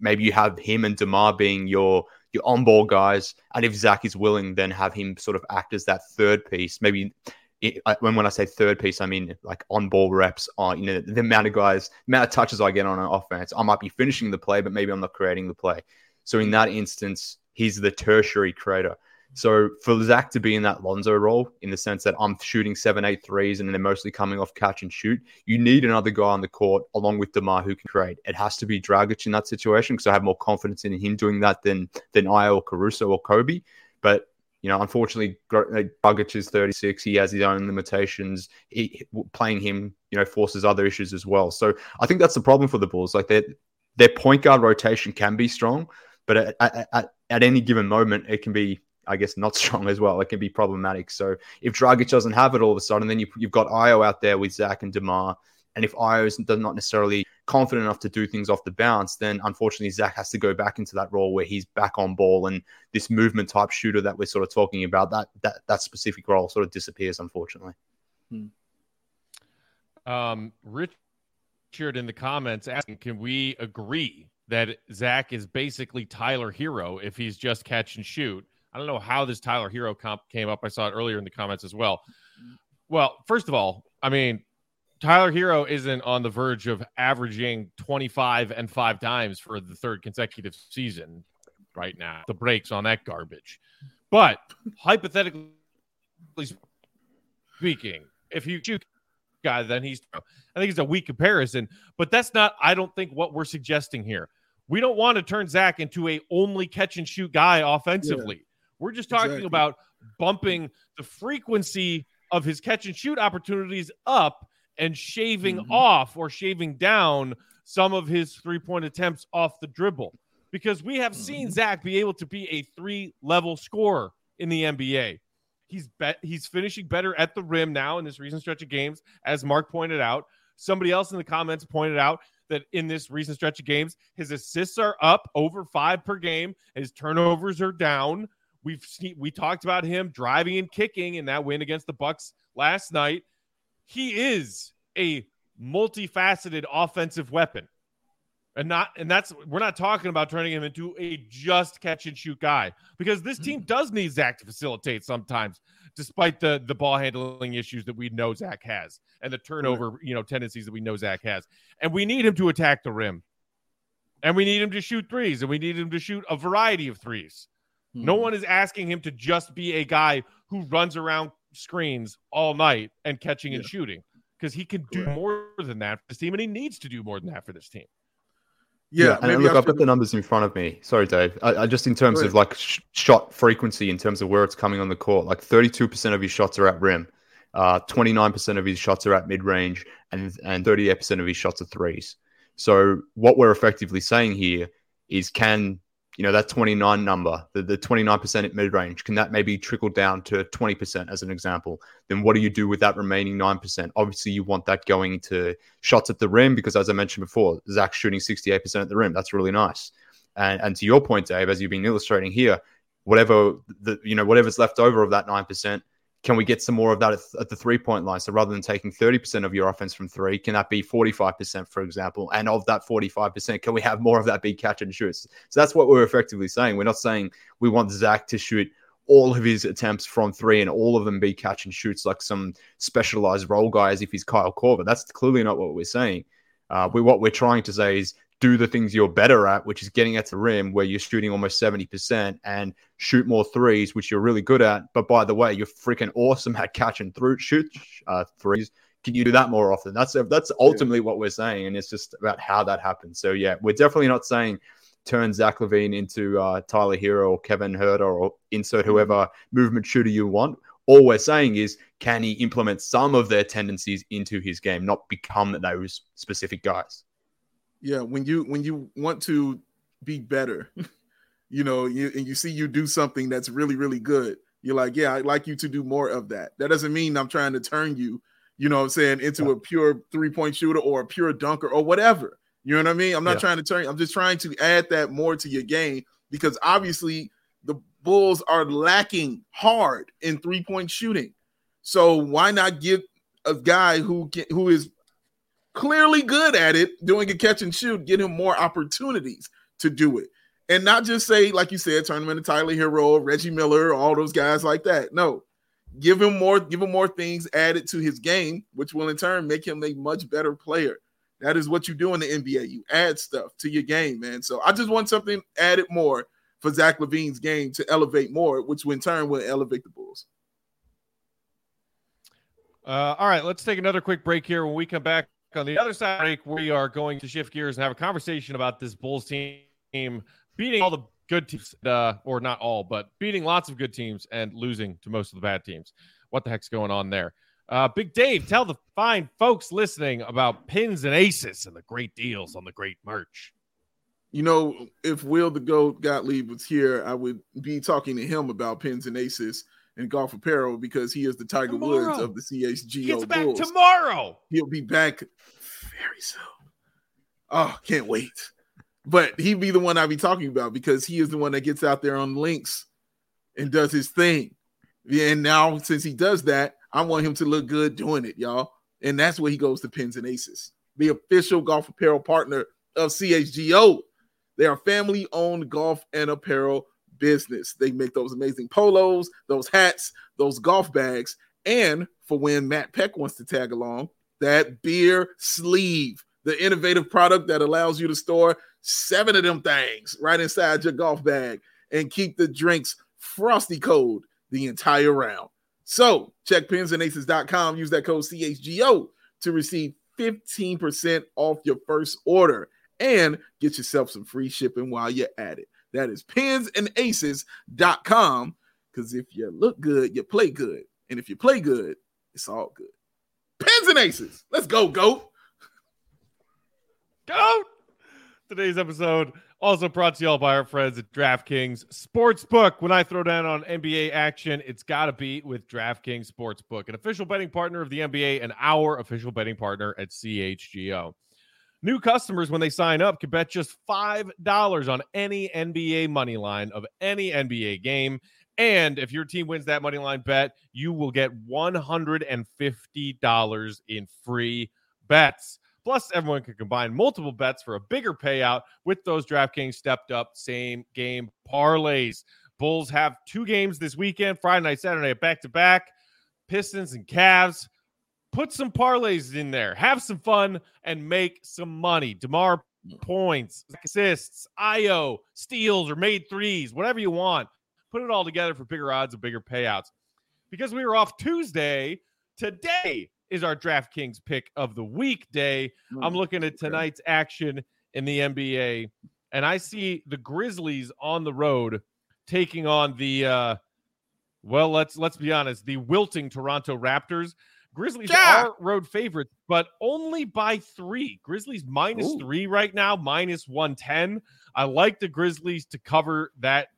Maybe you have him and Demar being your your on ball guys, and if Zach is willing, then have him sort of act as that third piece. Maybe it, when when I say third piece, I mean like on ball reps on you know the amount of guys, amount of touches I get on an offense. I might be finishing the play, but maybe I'm not creating the play. So in that instance, he's the tertiary creator. So for Zach to be in that Lonzo role, in the sense that I'm shooting seven, eight threes, and they're mostly coming off catch and shoot, you need another guy on the court along with Demar who can create. It has to be Dragic in that situation because I have more confidence in him doing that than than I or Caruso or Coby. But you know, unfortunately, uh, Dragic is 36. He has his own limitations. He, playing him, you know, forces other issues as well. So I think that's the problem for the Bulls. Like their their point guard rotation can be strong, but at, at, at any given moment, it can be I guess, not strong as well. It can be problematic. So if Dragic doesn't have it all of a sudden, then you, have got Ayo out there with Zach and Demar. And if Ayo is not necessarily confident enough to do things off the bounce, then unfortunately Zach has to go back into that role where he's back on ball and this movement type shooter that we're sort of talking about, that that that specific role sort of disappears, unfortunately. Hmm. Um, Richard in the comments asking, can we agree that Zach is basically Tyler Herro if he's just catch and shoot? I don't know how this Tyler Herro comp came up. I saw it earlier in the comments as well. Mm-hmm. Well, first of all, I mean, Tyler Herro isn't on the verge of averaging 25 and five times for the third consecutive season right now. The brakes on that garbage. But hypothetically speaking, if you shoot guy, then he's I think it's a weak comparison, but that's not I don't think what we're suggesting here. We don't want to turn Zach into a only catch and shoot guy offensively. Yeah. We're just talking exactly. about bumping the frequency of his catch and shoot opportunities up and shaving mm-hmm. off or shaving down some of his three point attempts off the dribble. Because we have seen mm-hmm. Zach be able to be a three level scorer in the NBA. He's bet he's finishing better at the rim now in this recent stretch of games, as Mark pointed out. Somebody else in the comments pointed out that in this recent stretch of games, his assists are up over five per game, his turnovers are down. We've seen, we talked about him driving and kicking in that win against the Bucks last night. He is a multifaceted offensive weapon. And not and that's we're not talking about turning him into a just catch and shoot guy because this team hmm. does need Zach to facilitate sometimes, despite the the ball handling issues that we know Zach has and the turnover, you know, tendencies that we know Zach has. And we need him to attack the rim. And we need him to shoot threes, and we need him to shoot a variety of threes. Hmm. No one is asking him to just be a guy who runs around screens all night and catching yeah. and shooting because he can do more than that for this team and he needs to do more than that for this team. Yeah, yeah and look, I've got the numbers in front of me. Sorry, Dave. I, I just in terms of like sh- shot frequency, in terms of where it's coming on the court, like 32% of his shots are at rim, uh, 29% of his shots are at mid range, and and 38% of his shots are threes. So what we're effectively saying here is, can you know, that 29 number, the, the 29% at mid range, can that maybe trickle down to 20% as an example? Then what do you do with that remaining 9%? Obviously, you want that going to shots at the rim because, as I mentioned before, Zach's shooting 68% at the rim. That's really nice. And, and to your point, Dave, as you've been illustrating here, whatever the you know whatever's left over of that nine percent can we get some more of that at, at the three point line? So rather than taking 30% of your offense from three, can that be 45%, for example? And of that 45%, can we have more of that big catch and shoots? So that's what we're effectively saying. We're not saying we want Zach to shoot all of his attempts from three and all of them be catch and shoots like some specialized role guy as if he's Kyle Korver. That's clearly not what we're saying. Uh, we, what we're trying to say is do the things you're better at, which is getting at the rim where you're shooting almost 70% and shoot more threes, which you're really good at. But by the way, you're freaking awesome at catching through shoot uh, threes. Can you do that more often? That's that's ultimately what we're saying, and it's just about how that happens. So yeah, we're definitely not saying turn Zach LaVine into uh, Tyler Herro or Kevin Huerter or insert mm-hmm. whoever movement shooter you want. All we're saying is, can he implement some of their tendencies into his game, not become those specific guys? Yeah, when you when you want to be better, you know, you, and you see you do something that's really really good, you're like, yeah, I'd like you to do more of that. That doesn't mean I'm trying to turn you, you know, I'm saying into a pure three point shooter or a pure dunker or whatever. You know what I mean? I'm not yeah. trying to turn. I'm just trying to add that more to your game because obviously the Bulls are lacking hard in three point shooting. So why not give a guy who can, who is clearly good at it, doing a catch and shoot, get him more opportunities to do it, and not just say like you said, turn him into Tyler Herro, Reggie Miller, all those guys like that. No, give him more, give him more things added to his game, which will in turn make him a much better player. That is what you do in the NBA. You add stuff to your game, man. So I just want something added more for Zach LaVine's game to elevate more, which in turn will elevate the Bulls. Uh, all right, let's take another quick break here. When we come back on the other side break, we are going to shift gears and have a conversation about this Bulls team beating all the good teams, uh, or not all, but beating lots of good teams and losing to most of the bad teams. What the heck's going on there? Uh, Big Dave, tell the fine folks listening about pins and aces and the great deals on the great merch. You know, if Will the Goat Gottlieb was here, I would be talking to him about pins and aces and golf apparel because he is the Tiger tomorrow. Woods of the CHGO he gets back Bulls. tomorrow. He'll be back very soon. Oh, can't wait. But he'd be the one I'd be talking about because he is the one that gets out there on links and does his thing. And now, since he does that, I want him to look good doing it, y'all. And that's where he goes to Pins and Aces, the official golf apparel partner of CHGO. They are family owned golf and apparel business. They make those amazing polos, those hats, those golf bags, and for when Matt Peck wants to tag along, that beer sleeve, the innovative product that allows you to store seven of them things right inside your golf bag and keep the drinks frosty cold the entire round. So check pinsandaces.com, use that code CHGO to receive 15% off your first order and get yourself some free shipping while you're at it. That is pinsandaces.com because if you look good, you play good. And if you play good, it's all good. Pins and Aces. Let's go, GOAT. GOAT. Today's episode also brought to you all by our friends at DraftKings Sportsbook. When I throw down on NBA action, it's got to be with DraftKings Sportsbook, an official betting partner of the NBA and our official betting partner at CHGO. New customers, when they sign up, can bet just $5 on any NBA money line of any NBA game. And if your team wins that money line bet, you will get $150 in free bets. Plus, everyone can combine multiple bets for a bigger payout with those DraftKings stepped up same game parlays. Bulls have two games this weekend Friday night, Saturday, back to back. Pistons and Cavs. Put some parlays in there. Have some fun and make some money. DeMar points, assists, Ayo, steals, or made threes, whatever you want. Put it all together for bigger odds and bigger payouts. Because we were off Tuesday, today is our DraftKings pick of the weekday. I'm mm, looking at tonight's action in the NBA, and I see the Grizzlies on the road taking on the uh well, let's let's be honest, the wilting Toronto Raptors. Grizzlies yeah. are road favorites, but only by three. Grizzlies minus Ooh. three right now, minus 110. I like the Grizzlies to cover that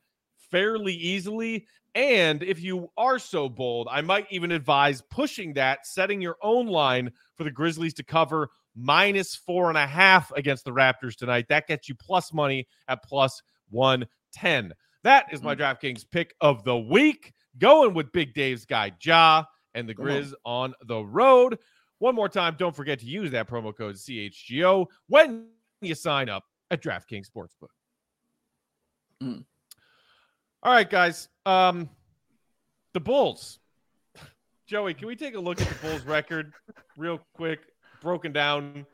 fairly easily. And if you are so bold, I might even advise pushing that, setting your own line for the Grizzlies to cover minus four and a half against the Raptors tonight. That gets you plus money at plus 110. That is my mm. DraftKings pick of the week. Going with Big Dave's guy, Ja, and the Grizz on. on the road. One more time, don't forget to use that promo code CHGO when you sign up at DraftKings Sportsbook. Mm. All right, guys. Um, the Bulls. Joey, can we take a look at the Bulls record real quick, broken down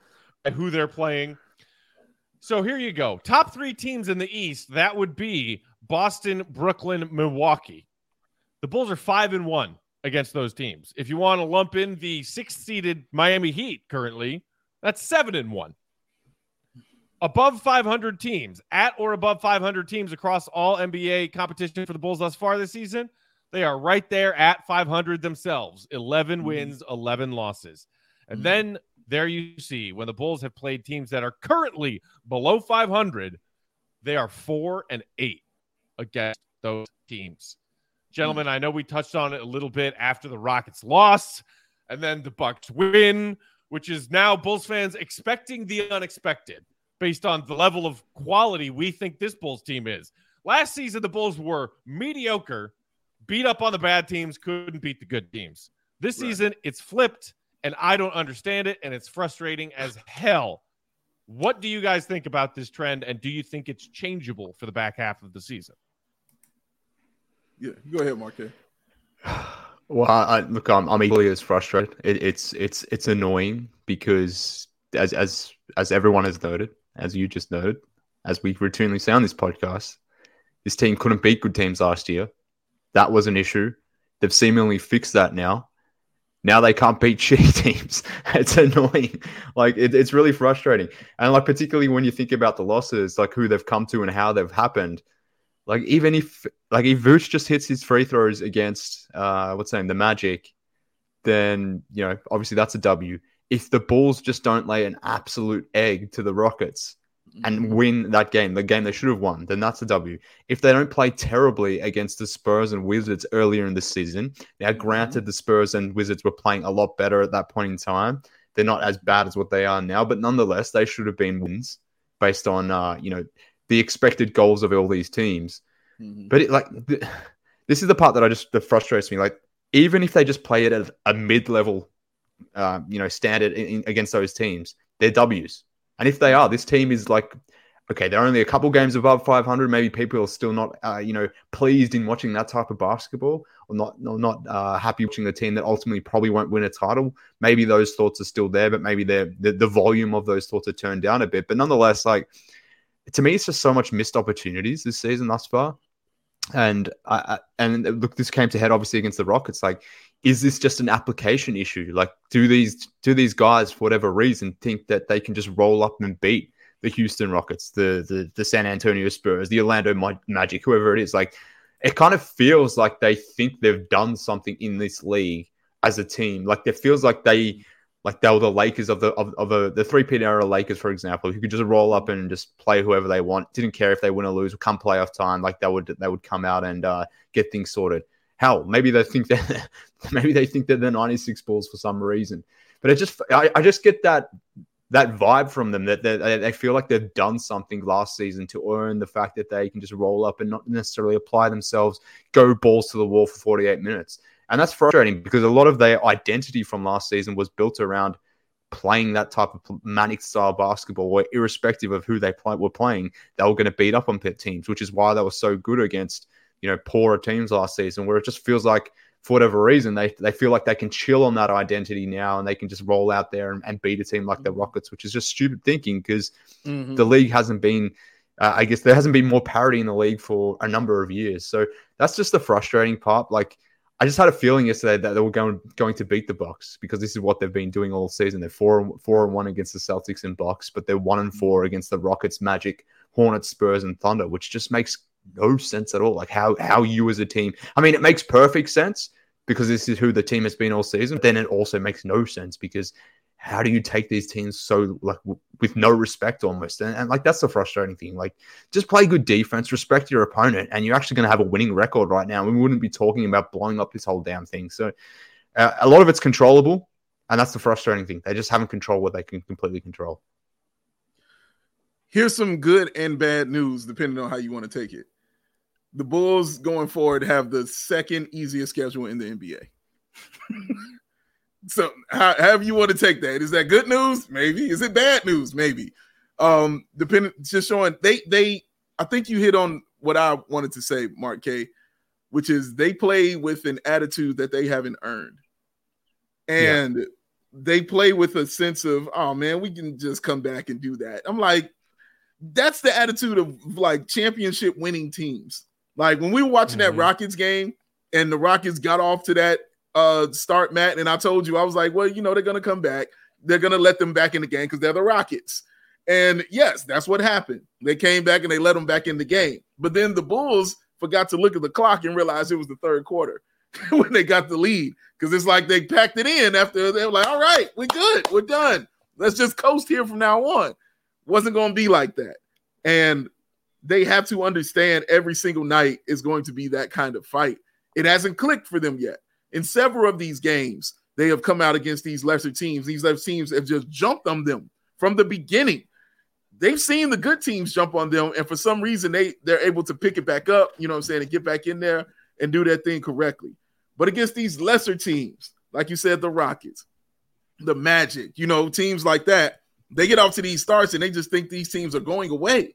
at who they're playing? So here you go. Top three teams in the East. That would be Boston, Brooklyn, Milwaukee. The Bulls are five and one against those teams. If you want to lump in the sixth seeded Miami Heat currently, that's seven and one above 500 teams, at or above 500 teams across all NBA competition for the Bulls thus far this season. They are right there at 500 themselves 11 Mhm. wins, 11 losses. And Mhm. then there you see when the Bulls have played teams that are currently below 500, they are four and eight against those teams. Gentlemen, I know we touched on it a little bit after the Rockets loss and then the Bucks win, which is now Bulls fans expecting the unexpected based on the level of quality we think this Bulls team is. Last season, the Bulls were mediocre, beat up on the bad teams, couldn't beat the good teams. This Right. season, it's flipped, and I don't understand it, and it's frustrating as hell. What do you guys think about this trend, and do you think it's changeable for the back half of the season? Yeah, go ahead, Mark K. Well, I, look, I'm, I'm equally as frustrated. It, it's it's it's annoying because as as as everyone has noted, as you just noted, as we routinely say on this podcast, this team couldn't beat good teams last year. That was an issue. They've seemingly fixed that now. Now they can't beat shitty teams. it's annoying. Like it, it's really frustrating. And like particularly when you think about the losses, like who they've come to and how they've happened. Like even if like if Vooch just hits his free throws against uh what's the name the Magic, then you know obviously that's a W. If the Bulls just don't lay an absolute egg to the Rockets and win that game, the game they should have won, then that's a W. If they don't play terribly against the Spurs and Wizards earlier in the season, now granted the Spurs and Wizards were playing a lot better at that point in time. They're not as bad as what they are now, but nonetheless, they should have been wins based on uh, you know the expected goals of all these teams. Mhm. But it, like, th- this is the part that I just that frustrates me. Like, even if they just play it at a mid-level, uh, you know, standard in, in- against those teams, they're Ws. And if they are, this team is like, okay, they're only a couple games above 500. Maybe people are still not, uh, you know, pleased in watching that type of basketball, or not, or not uh, happy watching the team that ultimately probably won't win a title. Maybe those thoughts are still there, but maybe they're, the the volume of those thoughts are turned down a bit. But nonetheless, like to me, it's just so much missed opportunities this season thus far. And I, and look, this came to head obviously against the Rockets. Like, is this just an application issue? Like, do these do these guys for whatever reason think that they can just roll up and beat the Houston Rockets, the the, the San Antonio Spurs, the Orlando Magic, whoever it is? Like, it kind of feels like they think they've done something in this league as a team. Like, it feels like they like they were the Lakers of the of, of a, the three peat era Lakers, for example, who could just roll up and just play whoever they want. Didn't care if they win or lose. Come playoff time, like they would they would come out and uh, get things sorted. Hell, maybe they think that maybe they think that they're 96 Bulls for some reason. But it just I, I just get that that vibe from them that they, they feel like they've done something last season to earn the fact that they can just roll up and not necessarily apply themselves, go balls to the wall for 48 minutes. And that's frustrating because a lot of their identity from last season was built around playing that type of manic style basketball where irrespective of who they play, were playing, they were going to beat up on pit teams, which is why they were so good against, you know, poorer teams last season, where it just feels like for whatever reason, they, they feel like they can chill on that identity now and they can just roll out there and, and beat a team like the Rockets, which is just stupid thinking because Mhm. the league hasn't been uh, I guess there hasn't been more parity in the league for a number of years. So that's just the frustrating part. Like I just had a feeling yesterday that they were going going to beat the Bucks because this is what they've been doing all season. They're four four and one against the Celtics and Bucks, but they're one and four against the Rockets, Magic, Hornets, Spurs, and Thunder, which just makes no sense at all. Like how how you as a team. I mean, it makes perfect sense because this is who the team has been all season. But then it also makes no sense because how do you take these teams so like w- with no respect almost? And, and like that's the frustrating thing like just play good defense respect your opponent and you're actually going to have a winning record right now. We wouldn't be talking about blowing up this whole damn thing. So uh, a lot of it's controllable and that's the frustrating thing. They just haven't controlled what they can completely control. Here's some good and bad news, depending on how you want to take it. The Bulls going forward have the second easiest schedule in the NBA. so, how, however you want to take that, is that good news? Maybe. Is it bad news? Maybe. Um, depending, just showing they they. I think you hit on what I wanted to say, Mark K, which is they play with an attitude that they haven't earned, and they play with a sense of, oh man, we can just come back and do that. I'm like, that's the attitude of like championship winning teams. Like when we were watching that Mhm. Rockets game and the Rockets got off to that uh start, Matt, and I told you, I was like, well, you know, they're gonna come back. They're gonna let them back in the game because they're the Rockets. And yes, that's what happened. They came back and they let them back in the game. But then the Bulls forgot to look at the clock and realize it was the third quarter when they got the lead because it's like they packed it in after they were like, all right, we're good, we're done. Let's just coast here from now on. Wasn't going to be like that. And they have to understand every single night is going to be that kind of fight. It hasn't clicked for them yet. In several of these games, they have come out against these lesser teams. These lesser teams have just jumped on them from the beginning. They've seen the good teams jump on them, and for some reason they they're able to pick it back up, you know what I'm saying, and get back in there and do that thing correctly. But against these lesser teams, like you said, the Rockets, the Magic, you know, teams like that, they get off to these starts and they just think these teams are going away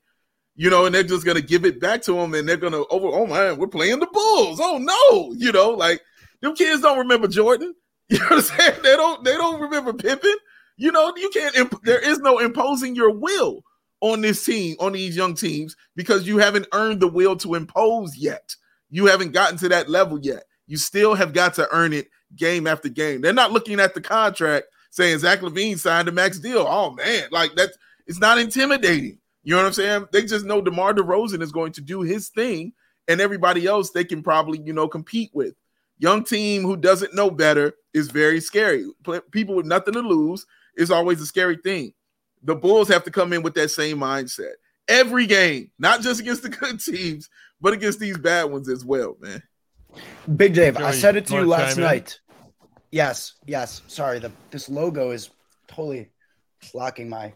you know, and they're just gonna give it back to them, and they're gonna over. Oh man, we're playing the Bulls. Oh no, you know, like them kids don't remember Jordan. You know what I'm saying? They don't. They don't remember Pippen. You know, you can't. Imp- there is no imposing your will on this team, on these young teams, because you haven't earned the will to impose yet. You haven't gotten to that level yet. You still have got to earn it game after game. They're not looking at the contract saying Zach LaVine signed a max deal. Oh man, like that's It's not intimidating. You know what I'm saying? They just know DeMar DeRozan is going to do his thing, and everybody else they can probably, you know, compete with. Young team who doesn't know better is very scary. People with nothing to lose is always a scary thing. The Bulls have to come in with that same mindset every game, not just against the good teams, but against these bad ones as well, man. Big Dave, I said it to you last night. Yes, yes. Sorry, the this logo is totally blocking my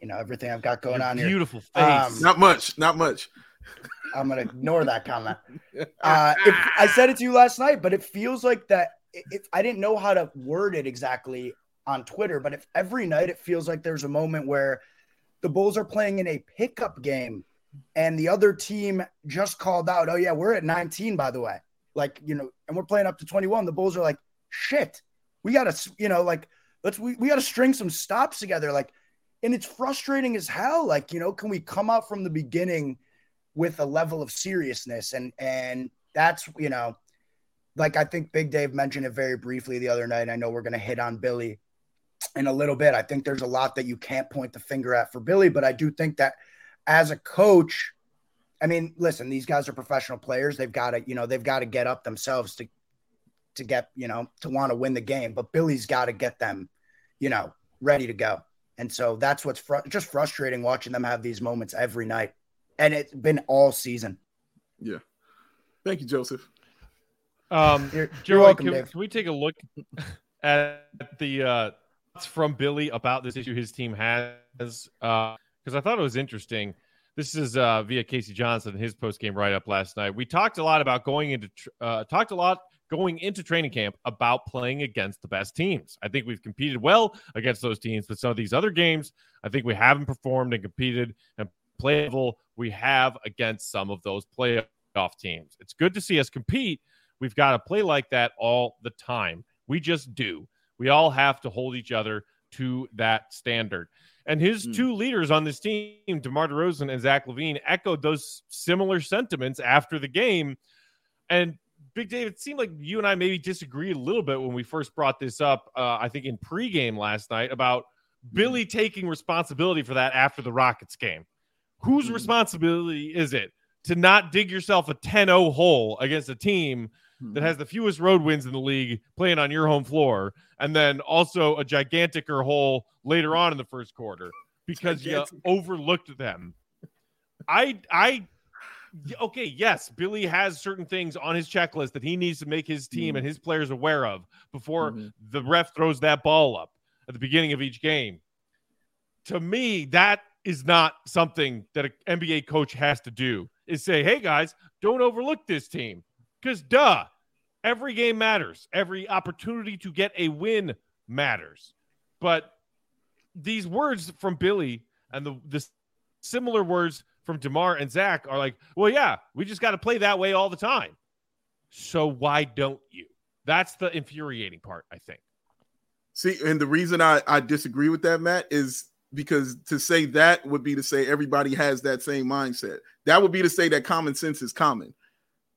you know everything I've got going Your on beautiful here. Beautiful face. Um, not much, not much. I'm gonna ignore that comment. Uh, if, I said it to you last night, but it feels like that. If I didn't know how to word it exactly on Twitter, but if every night it feels like there's a moment where the Bulls are playing in a pickup game, and the other team just called out, "Oh yeah, we're at 19, by the way." Like you know, and we're playing up to 21. The Bulls are like, "Shit, we gotta, you know, like let's we, we gotta string some stops together." Like and it's frustrating as hell. Like, you know, can we come out from the beginning with a level of seriousness? And and that's you know, like I think Big Dave mentioned it very briefly the other night. I know we're gonna hit on Billy in a little bit. I think there's a lot that you can't point the finger at for Billy, but I do think that as a coach, I mean, listen, these guys are professional players. They've got to, you know, they've got to get up themselves to to get, you know, to want to win the game. But Billy's got to get them, you know, ready to go. And so that's what's fr- just frustrating watching them have these moments every night. And it's been all season. Yeah. Thank you, Joseph. Um, You're, you're welcome, can, Dave. can we take a look at the uh, thoughts from Billy about this issue his team has? Because I thought it was interesting. This is uh, via K.C. Johnson, his post game write up last night. We talked a lot about going into tr- uh, talked a lot going into training camp about playing against the best teams. I think we've competed well against those teams, but some of these other games, I think we haven't performed and competed and played level we have against some of those playoff teams. It's good to see us compete. We've got to play like that all the time. We just do. We all have to hold each other to that standard. And his Mm. two leaders on this team, DeMar DeRozan and Zach LaVine, echoed those similar sentiments after the game. And Big Dave, it seemed like you and I maybe disagreed a little bit when we first brought this up. Uh, I think in pregame last night about Billy taking responsibility for that after the Rockets game. Whose Mhm. responsibility is it to not dig yourself a 10-0 hole against a team that has the fewest road wins in the league playing on your home floor, and then also a giganticer hole later on in the first quarter because Gigantic. you overlooked them. I I okay, yes, Billy has certain things on his checklist that he needs to make his team and his players aware of before Mhm. the ref throws that ball up at the beginning of each game. To me, that is not something that an NBA coach has to do. Is say, "Hey guys, don't overlook this team." Cuz duh, every game matters. Every opportunity to get a win matters. But these words from Billy and the the similar words from DeMar and Zach are like, well, yeah, we just got to play that way all the time. So why don't you? That's the infuriating part, I think. See, and the reason I, I disagree with that, Matt, is because to say that would be to say everybody has that same mindset. That would be to say that common sense is common,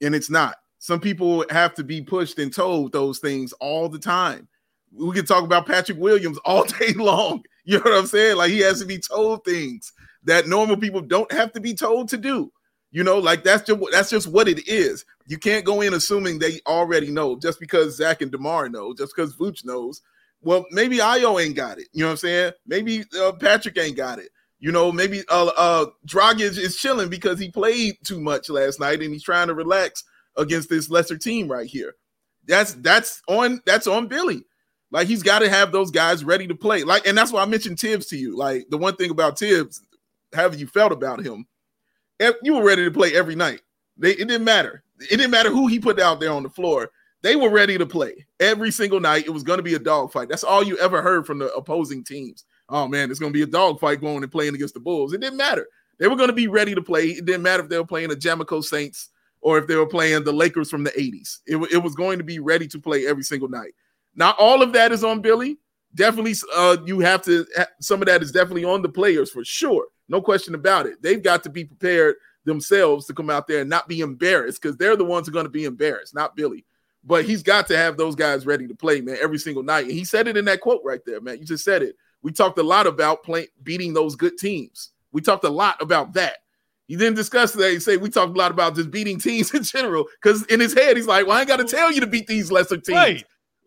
and it's not. Some people have to be pushed and told those things all the time. We can talk about Patrick Williams all day long. You know what I'm saying? Like he has to be told things that normal people don't have to be told to do. You know, like that's just that's just what it is. You can't go in assuming they already know just because Zach and Demar know, just because Vooch knows. Well, maybe Ayo ain't got it. You know what I'm saying? Maybe uh, Patrick ain't got it. You know, maybe uh, uh Dragic is chilling because he played too much last night and he's trying to relax against this lesser team right here. That's that's on that's on Billy. Like he's got to have those guys ready to play. Like, and that's why I mentioned Thibs to you. Like the one thing about Thibs, how you felt about him? You were ready to play every night. They, it didn't matter. It didn't matter who he put out there on the floor. They were ready to play every single night. It was going to be a dogfight. That's all you ever heard from the opposing teams. Oh man, it's going to be a dogfight going and playing against the Bulls. It didn't matter. They were going to be ready to play. It didn't matter if they were playing the Jamico Saints or if they were playing the Lakers from the 80s. It, it was going to be ready to play every single night. Not all of that is on Billy. Definitely, uh, you have to. Some of that is definitely on the players for sure. No question about it. They've got to be prepared themselves to come out there and not be embarrassed because they're the ones who are going to be embarrassed, not Billy. But he's got to have those guys ready to play, man, every single night. And he said it in that quote right there, man. You just said it. We talked a lot about playing beating those good teams. We talked a lot about that. He didn't discuss that. He said we talked a lot about just beating teams in general. Because in his head, he's like, "Well, I ain't got to tell you to beat these lesser teams." Right.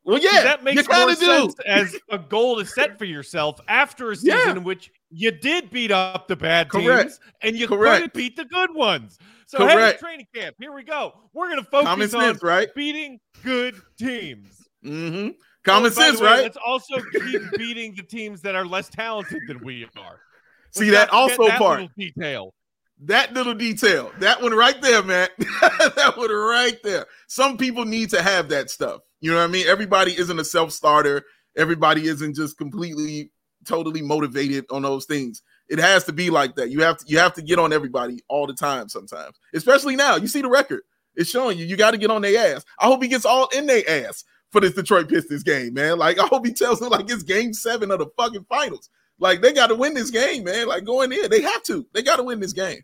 Well, yeah, that makes more sense as a goal to set for yourself after a season yeah. in which you did beat up the bad Correct. teams and you Correct. couldn't beat the good ones. So, hey, training camp, here we go. We're going to focus Common sense, on right? beating good teams. Mm-hmm. Common sense, way, right? Let's also keep beating the teams that are less talented than we are. Let's See that also that part detail. That little detail, that one right there, man. that one right there. Some people need to have that stuff. You know what I mean? Everybody isn't a self starter. Everybody isn't just completely, totally motivated on those things. It has to be like that. You have to you have to get on everybody all the time sometimes, especially now. You see the record. It's showing you. You got to get on their ass. I hope he gets all in their ass for this Detroit Pistons game, man. Like I hope he tells them like it's game seven of the fucking finals. Like they got to win this game, man. Like going in, they have to. They got to win this game.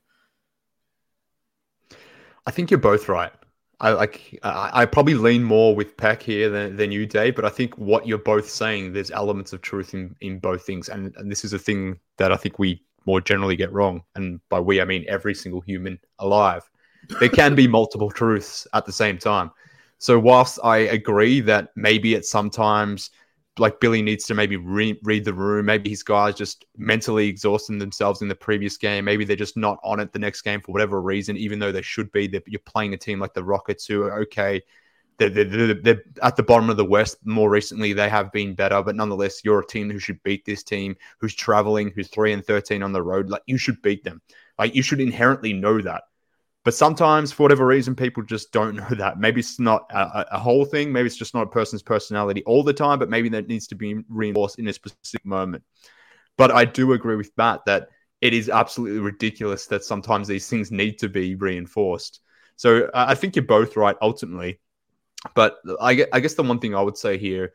I think you're both right. I like I, I, probably lean more with Peck here than, than you, Dave, but I think what you're both saying, there's elements of truth in, in both things. And, and this is a thing that I think we more generally get wrong. And by we, I mean every single human alive. There can be multiple truths at the same time. So whilst I agree that maybe at sometimes like Billy needs to maybe re- read the room. Maybe his guys just mentally exhausting themselves in the previous game. Maybe they're just not on it the next game for whatever reason, even though they should be. They're, you're playing a team like the Rockets who are okay. They're, they're, they're, at the bottom of the West. More recently, they have been better, but nonetheless, you're a team who should beat this team, who's traveling, who's three and thirteen on the road. Like you should beat them. Like you should inherently know that. But sometimes, for whatever reason, people just don't know that. Maybe it's not a, a, whole thing. Maybe it's just not a person's personality all the time, but maybe that needs to be reinforced in a specific moment. But I do agree with Matt that it is absolutely ridiculous that sometimes these things need to be reinforced. So uh, I think you're both right ultimately. But I, I guess the one thing I would say here,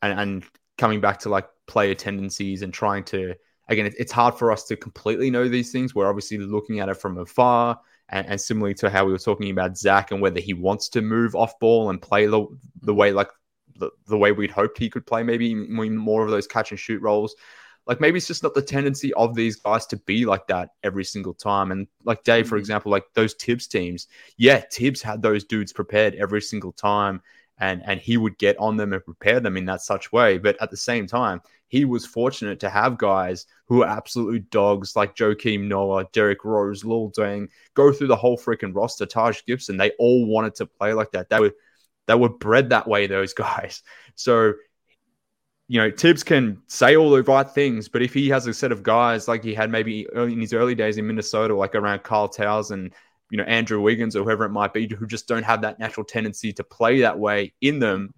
and, and coming back to like player tendencies and trying to, again, it's hard for us to completely know these things. We're obviously looking at it from afar and, and similarly to how we were talking about Zach and whether he wants to move off ball and play the, the way like the, the way we'd hoped he could play, maybe more of those catch and shoot roles. Like maybe it's just not the tendency of these guys to be like that every single time. And like Dave, for mm-hmm. example, like those Thibs teams, yeah, Thibs had those dudes prepared every single time and and he would get on them and prepare them in that such way. But at the same time, he was fortunate to have guys who are absolute dogs like Joakim Noah, Derrick Rose, Luol Deng, go through the whole freaking roster. Taj Gibson, they all wanted to play like that. They were they were bred that way, those guys. So you know, Thibs can say all the right things, but if he has a set of guys like he had maybe in his early days in Minnesota, like around Karl Towns and you know Andrew Wiggins or whoever it might be, who just don't have that natural tendency to play that way in them,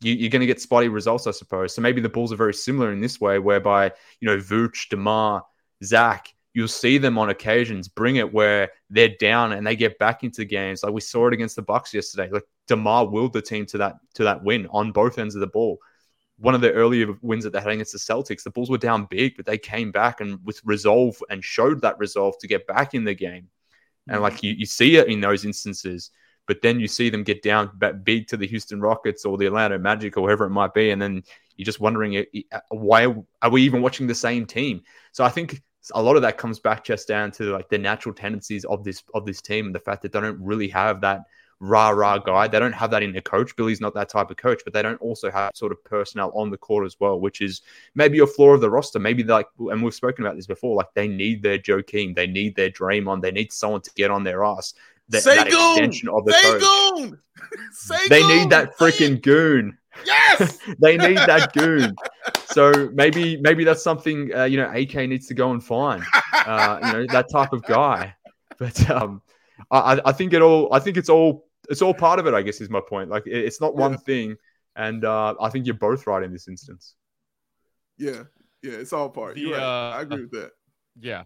you, are going to get spotty results, I suppose. So maybe the Bulls are very similar in this way, whereby you know Vooch, Demar, Zach, you'll see them on occasions bring it where they're down and they get back into games. Like we saw it against the Bucks yesterday. Like Demar willed the team to that to that win on both ends of the ball. One of the earlier wins that they had against the Celtics, the Bulls were down big, but they came back and with resolve and showed that resolve to get back in the game. And mm-hmm. like you, you see it in those instances, but then you see them get down big to the Houston Rockets or the Atlanta Magic or whoever it might be. And then you're just wondering, uh, why are we even watching the same team? So I think a lot of that comes back just down to like the natural tendencies of this of this team and the fact that they don't really have that rah rah guy. They don't have that in their coach. Billy's not that type of coach, but they don't also have sort of personnel on the court as well, which is maybe a flaw of the roster. Maybe like, and we've spoken about this before, like they need their Joe King, they need their Draymond, they need someone to get on their ass. That, that extension of the coach. They need that freaking goon. Yes, they need that goon. So maybe maybe that's something uh, you know AK needs to go and find. Uh, you know that type of guy. But um, I, I think it all. I think it's all. It's all part of it. I guess is my point. Like it, it's not one thing, and uh, I think you're both right in this instance. Yeah, yeah, it's all part. The, right. uh, I agree with that. Yeah,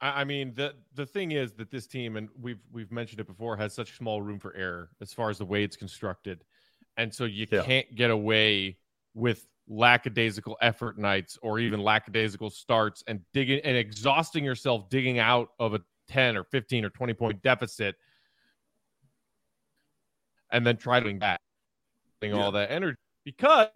I, I mean the the thing is that this team, and we've we've mentioned it before, has such small room for error as far as the way it's constructed, and so you yeah. can't get away with lackadaisical effort nights or even lackadaisical starts and digging and exhausting yourself digging out of a 10 or 15 or 20 point deficit and then try doing that yeah. all that energy because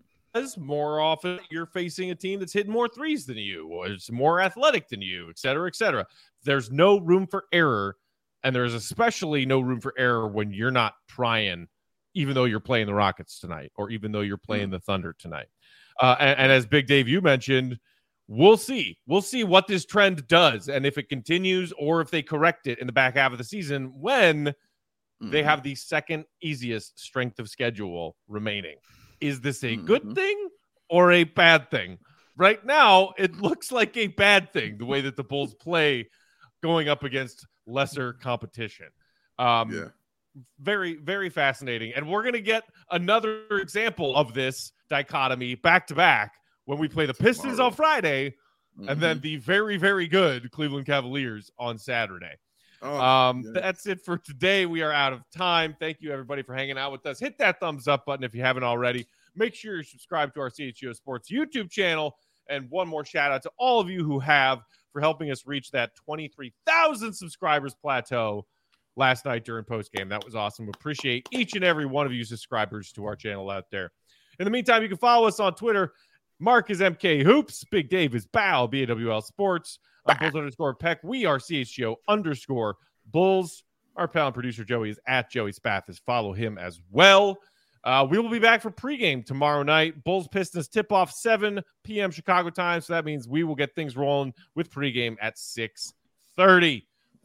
more often you're facing a team that's hitting more threes than you or it's more athletic than you et cetera et cetera there's no room for error and there's especially no room for error when you're not trying even though you're playing the rockets tonight or even though you're playing mm. the thunder tonight uh, and, and as big dave you mentioned we'll see. We'll see what this trend does and if it continues or if they correct it in the back half of the season when mm-hmm. they have the second easiest strength of schedule remaining. Is this a mm-hmm. good thing or a bad thing? Right now, it looks like a bad thing the way that the Bulls play going up against lesser competition. Um, yeah. Very, very fascinating. And we're going to get another example of this dichotomy back to back when we play the Pistons on Friday, mm-hmm. and then mm-hmm. the very, very good Cleveland Cavaliers on Saturday. Oh, um. That's it for today. We are out of time. Thank you, everybody, for hanging out with us. Hit that thumbs up button if you haven't already. Make sure you subscribe to our CHGO Sports YouTube channel. And one more shout out to all of you who have for helping us reach that 23,000 subscribers plateau last night during post game. That was awesome. Appreciate each and every one of you subscribers to our channel out there. In the meantime, you can follow us on Twitter Mark is MK Hoops. Big Dave is Bow, BAWL Sports. I'm Bulls underscore Peck. We are CHGO underscore Bulls. Our pal and producer Joey is at Joey Spathis. Follow him as well. Uh, we will be back for pregame tomorrow night. Bulls Pistons tip off 7 p.m. Chicago time. So that means we will get things rolling with pregame at 6:30.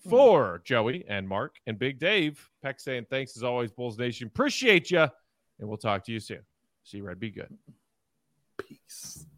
For Joey and Mark and Big Dave, Peck saying thanks as always, Bulls Nation. Appreciate you. And we'll talk to you soon. See you, Red. Be good. Peace.